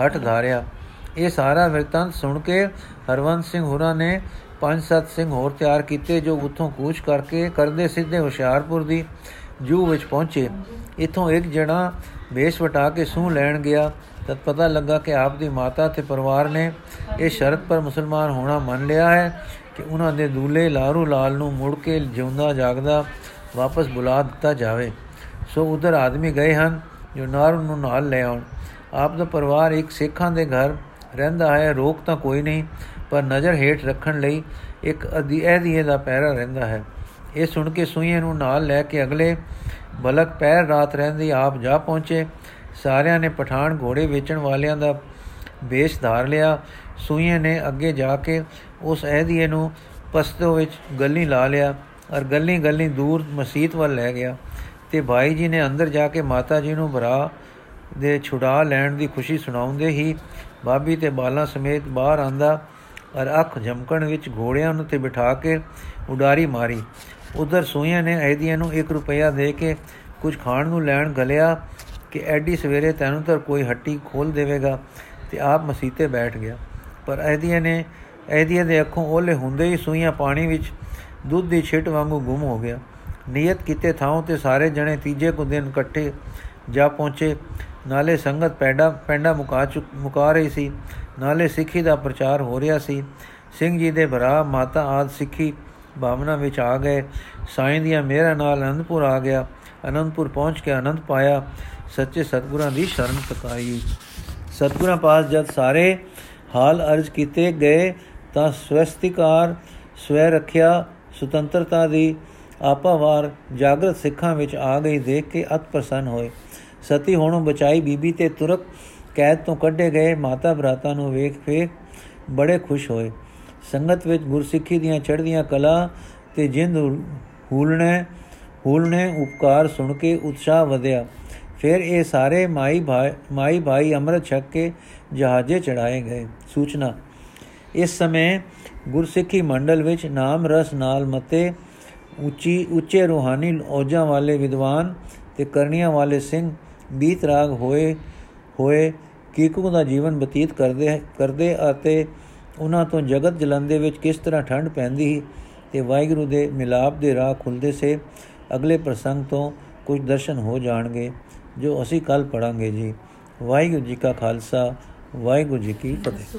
ਹਟ ਧਾਰਿਆ। ਇਹ ਸਾਰਾ ਵਿਰਤੰਤ ਸੁਣ ਕੇ ਹਰਵੰਤ ਸਿੰਘ ਹੋਰਾਂ ਨੇ ਪੰਜ ਸੱਤ ਸਿੰਘ ਹੋਰ ਤਿਆਰ ਕੀਤੇ ਜੋ ਉਥੋਂ ਕੂਚ ਕਰਕੇ ਕਰਦੇ ਸਿੱਧੇ ਹੁਸ਼ਿਆਰਪੁਰ ਦੀ ਜੂ ਵਿੱਚ ਪਹੁੰਚੇ। ਇਥੋਂ ਇੱਕ ਜਣਾ ਵੇਸ਼ ਵਟਾ ਕੇ ਸੂਹ ਲੈਣ ਗਿਆ। ਤਦ ਪਤਾ ਲੱਗਾ ਕਿ ਆਪ ਦੀ ਮਾਤਾ ਤੇ ਪਰਿਵਾਰ ਨੇ ਇਹ ਸ਼ਰਤ ਪਰ ਮੁਸਲਮਾਨ ਹੋਣਾ ਮੰਨ ਲਿਆ ਹੈ ਕਿ ਉਹਨਾਂ ਦੇ ਦੂਲੇ ਲਾਰੂ ਲਾਲ ਨੂੰ ਮੁੜ ਕੇ ਜਿਉਂਦਾ ਜਾਗਦਾ ਵਾਪਸ ਬੁਲਾ ਦਿੱਤਾ ਜਾਵੇ। ਸੋ ਉਧਰ ਆਦਮੀ ਗਏ ਹਨ, ਜੋ ਨਾਰੂ ਨੂੰ ਨਾਲ ਲੈ ਆਉਣ। ਆਪ ਦਾ ਪਰਿਵਾਰ ਇੱਕ ਸਿੱਖਾਂ ਦੇ ਘਰ ਰਹਿੰਦਾ ਹੈ, ਰੋਕ ਤਾਂ ਕੋਈ ਨਹੀਂ, ਪਰ ਨਜ਼ਰ ਹੇਠ ਰੱਖਣ ਲਈ ਇੱਕ ਅਧੀਏ ਦਾ ਪਹਿਰਾ ਰਹਿੰਦਾ ਹੈ। ਇਹ ਸੁਣ ਕੇ ਸੂਈਏ ਨੂੰ ਨਾਲ ਲੈ ਕੇ ਅਗਲੇ ਬਲਕ ਪੈਰ ਰਾਤ ਰਹਿੰਦੀ, ਆਪ ਜਾ ਪਹੁੰਚੇ। ਸਾਰਿਆਂ ਨੇ ਪਠਾਨ ਘੋੜੇ ਵੇਚਣ ਵਾਲਿਆਂ ਦਾ ਵੇਸ਼ ਧਾਰ ਲਿਆ। ਸੂਈਏ ਨੇ ਅੱਗੇ ਜਾ ਕੇ ਉਸ ਅਹਦੀਏ ਨੂੰ ਪਸਤੋ ਵਿੱਚ ਗੱਲੀ ਲਾ ਲਿਆ ਔਰ ਗੱਲੀ ਗੱਲੀ ਦੂਰ ਮਸਜਿਦ ਵੱਲ ਲੈ ਗਿਆ। ਤੇ ਭਾਈ ਜੀ ਨੇ ਅੰਦਰ ਜਾ ਕੇ ਮਾਤਾ ਜੀ ਨੂੰ ਭਰਾ ਦੇ ਛੁਡਾ ਲੈਣ ਦੀ ਖੁਸ਼ੀ ਸੁਣਾਉਂਦੇ ਹੀ ਬਾਬੀ ਤੇ ਬਾਲਾਂ ਸਮੇਤ ਬਾਹਰ ਆਂਦਾ ਔਰ ਅੱਖ ਝਮਕਣ ਵਿੱਚ ਘੋੜਿਆਂ ਨੂੰ ਤੇ ਬਿਠਾ ਕੇ ਉਡਾਰੀ ਮਾਰੀ। ਉਧਰ ਸੋਈਆਂ ਨੇ ਐਦੀਆਂ ਨੂੰ 1 ਰੁਪਿਆ ਦੇ ਕੇ ਕੁਝ ਖਾਣ ਨੂੰ ਲੈਣ ਗਲਿਆ ਕਿ ਐਡੀ ਸਵੇਰੇ ਤੈਨੂੰ ਤਾਂ ਕੋਈ ਹੱਟੀ ਖੋਲ ਦੇਵੇਗਾ ਤੇ ਆਪ ਮਸੀਤੇ ਬੈਠ ਗਿਆ। ਪਰ ਐਦੀਆਂ ਨੇ ਐਦੀਆਂ ਦੇ ਅੱਖੋਂ ਓਲੇ ਹੁੰਦੇ ਹੀ ਸੂਈਆਂ ਪਾਣੀ ਵਿੱਚ ਦੁੱਧ ਦੀ ਛਿਟ ਵਾਂਗੂ ਗੁੰਮ ਹੋ ਗਿਆ। ਨੀਅਤ ਕੀਤੇ ਥਾਂ ਤੇ ਸਾਰੇ ਜਣੇ ਤੀਜੇ ਕੁ ਦਿਨ ਇਕੱਠੇ ਜਾ ਪਹੁੰਚੇ। ਨਾਲੇ ਸੰਗਤ ਪੈਂਡਾ ਪੈਂਡਾ ਮੁਕਾ ਚੁੱਕ, ਮੁਕਾ ਰਹੀ ਸੀ। ਨਾਲੇ ਸਿੱਖੀ ਦਾ ਪ੍ਰਚਾਰ ਹੋ ਰਿਹਾ ਸੀ। ਸਿੰਘ ਜੀ ਦੇ ਭਰਾ, ਮਾਤਾ ਆਦ ਸਿੱਖੀ ਭਾਵਨਾ ਵਿੱਚ ਆ ਗਏ। ਸਾਈਂ ਦੀਆਂ ਮੇਰਾ ਨਾਲ ਅਨੰਦਪੁਰ ਆ ਗਿਆ। ਅਨੰਦਪੁਰ ਪਹੁੰਚ ਕੇ ਆਨੰਦ ਪਾਇਆ। ਸੱਚੇ ਸਤਗੁਰਾਂ ਦੀ ਸ਼ਰਨ ਤਕਾਈ ਸਤਗੁਰਾਂ ਪਾਸ ਜਦ ਸਾਰੇ ਹਾਲ ਅਰਜ ਕੀਤੇ ਗਏ ਤਾਂ ਸਵਸਤਿਕਾਰ, ਸਵੈ ਰੱਖਿਆ, ਸੁਤੰਤਰਤਾ ਦੀ ਆਪਾਵਾਰ ਜਾਗਰਤ ਸਿੱਖਾਂ ਵਿੱਚ ਆ ਗਈ, ਦੇਖ ਕੇ ਅਤ ਪ੍ਰਸੰਨ ਹੋਏ। ਸਤੀ ਹੋਣੋਂ ਬਚਾਈ ਬੀਬੀ ਤੇ ਤੁਰਕ ਕੈਦ ਤੋਂ ਕੱਢੇ ਗਏ, ਮਾਤਾ ਭਰਾਤਾ ਨੂੰ ਵੇਖ ਵੇਖ ਬੜੇ ਖੁਸ਼ ਹੋਏ। ਸੰਗਤ ਵਿੱਚ ਗੁਰਸਿੱਖੀ ਦੀਆਂ ਚੜ੍ਹਦੀਆਂ ਕਲਾ ਤੇ ਜਿੰਦ ਹੂਲਣੇ ਹੂਲਣੇ ਉਪਕਾਰ ਸੁਣ ਕੇ ਉਤਸ਼ਾਹ ਵਧਿਆ। ਫਿਰ ਇਹ ਸਾਰੇ ਮਾਈ ਭਾਈ ਮਾਈ ਭਾਈ ਅੰਮ੍ਰਿਤ ਛਕ ਕੇ ਜਹਾਜ਼ੇ ਚੜਾਏ ਗਏ। ਸੂਚਨਾ ਇਸ ਸਮੇਂ ਗੁਰਸਿੱਖੀ ਮੰਡਲ ਵਿੱਚ ਨਾਮ ਰਸ ਨਾਲ ਮਤੇ ਉੱਚੀ, ਉੱਚੇ ਰੂਹਾਨੀ ਔਜਾਂ ਵਾਲੇ ਵਿਦਵਾਨ ਤੇ ਕਰਨੀਆਂ ਵਾਲੇ ਸਿੰਘ ਬੀਤ ਰਾਗ ਹੋਏ ਹੋਏ, ਕੀਕੂ ਦਾ ਜੀਵਨ ਬਤੀਤ ਕਰਦੇ ਕਰਦੇ ਅਤੇ ਉਹਨਾਂ ਤੋਂ ਜਗਤ ਜਲੰਦੇ ਵਿੱਚ ਕਿਸ ਤਰ੍ਹਾਂ ਠੰਡ ਪੈਂਦੀ ਤੇ ਵਾਹਿਗੁਰੂ ਦੇ ਮਿਲਾਪ ਦੇ ਰਾਹ ਖੁੱਲਦੇ ਸੇ, ਅਗਲੇ ਪ੍ਰਸੰਗ ਤੋਂ ਕੁਝ ਦਰਸ਼ਨ ਹੋ ਜਾਣਗੇ, ਜੋ ਅਸੀਂ ਕੱਲ ਪੜਾਂਗੇ ਜੀ। ਵਾਹਿਗੁਰੂ ਜੀ ਕਾ ਖਾਲਸਾ, ਵਾਹਿਗੁਰੂ ਜੀ ਕੀ ਫਤਿਹ।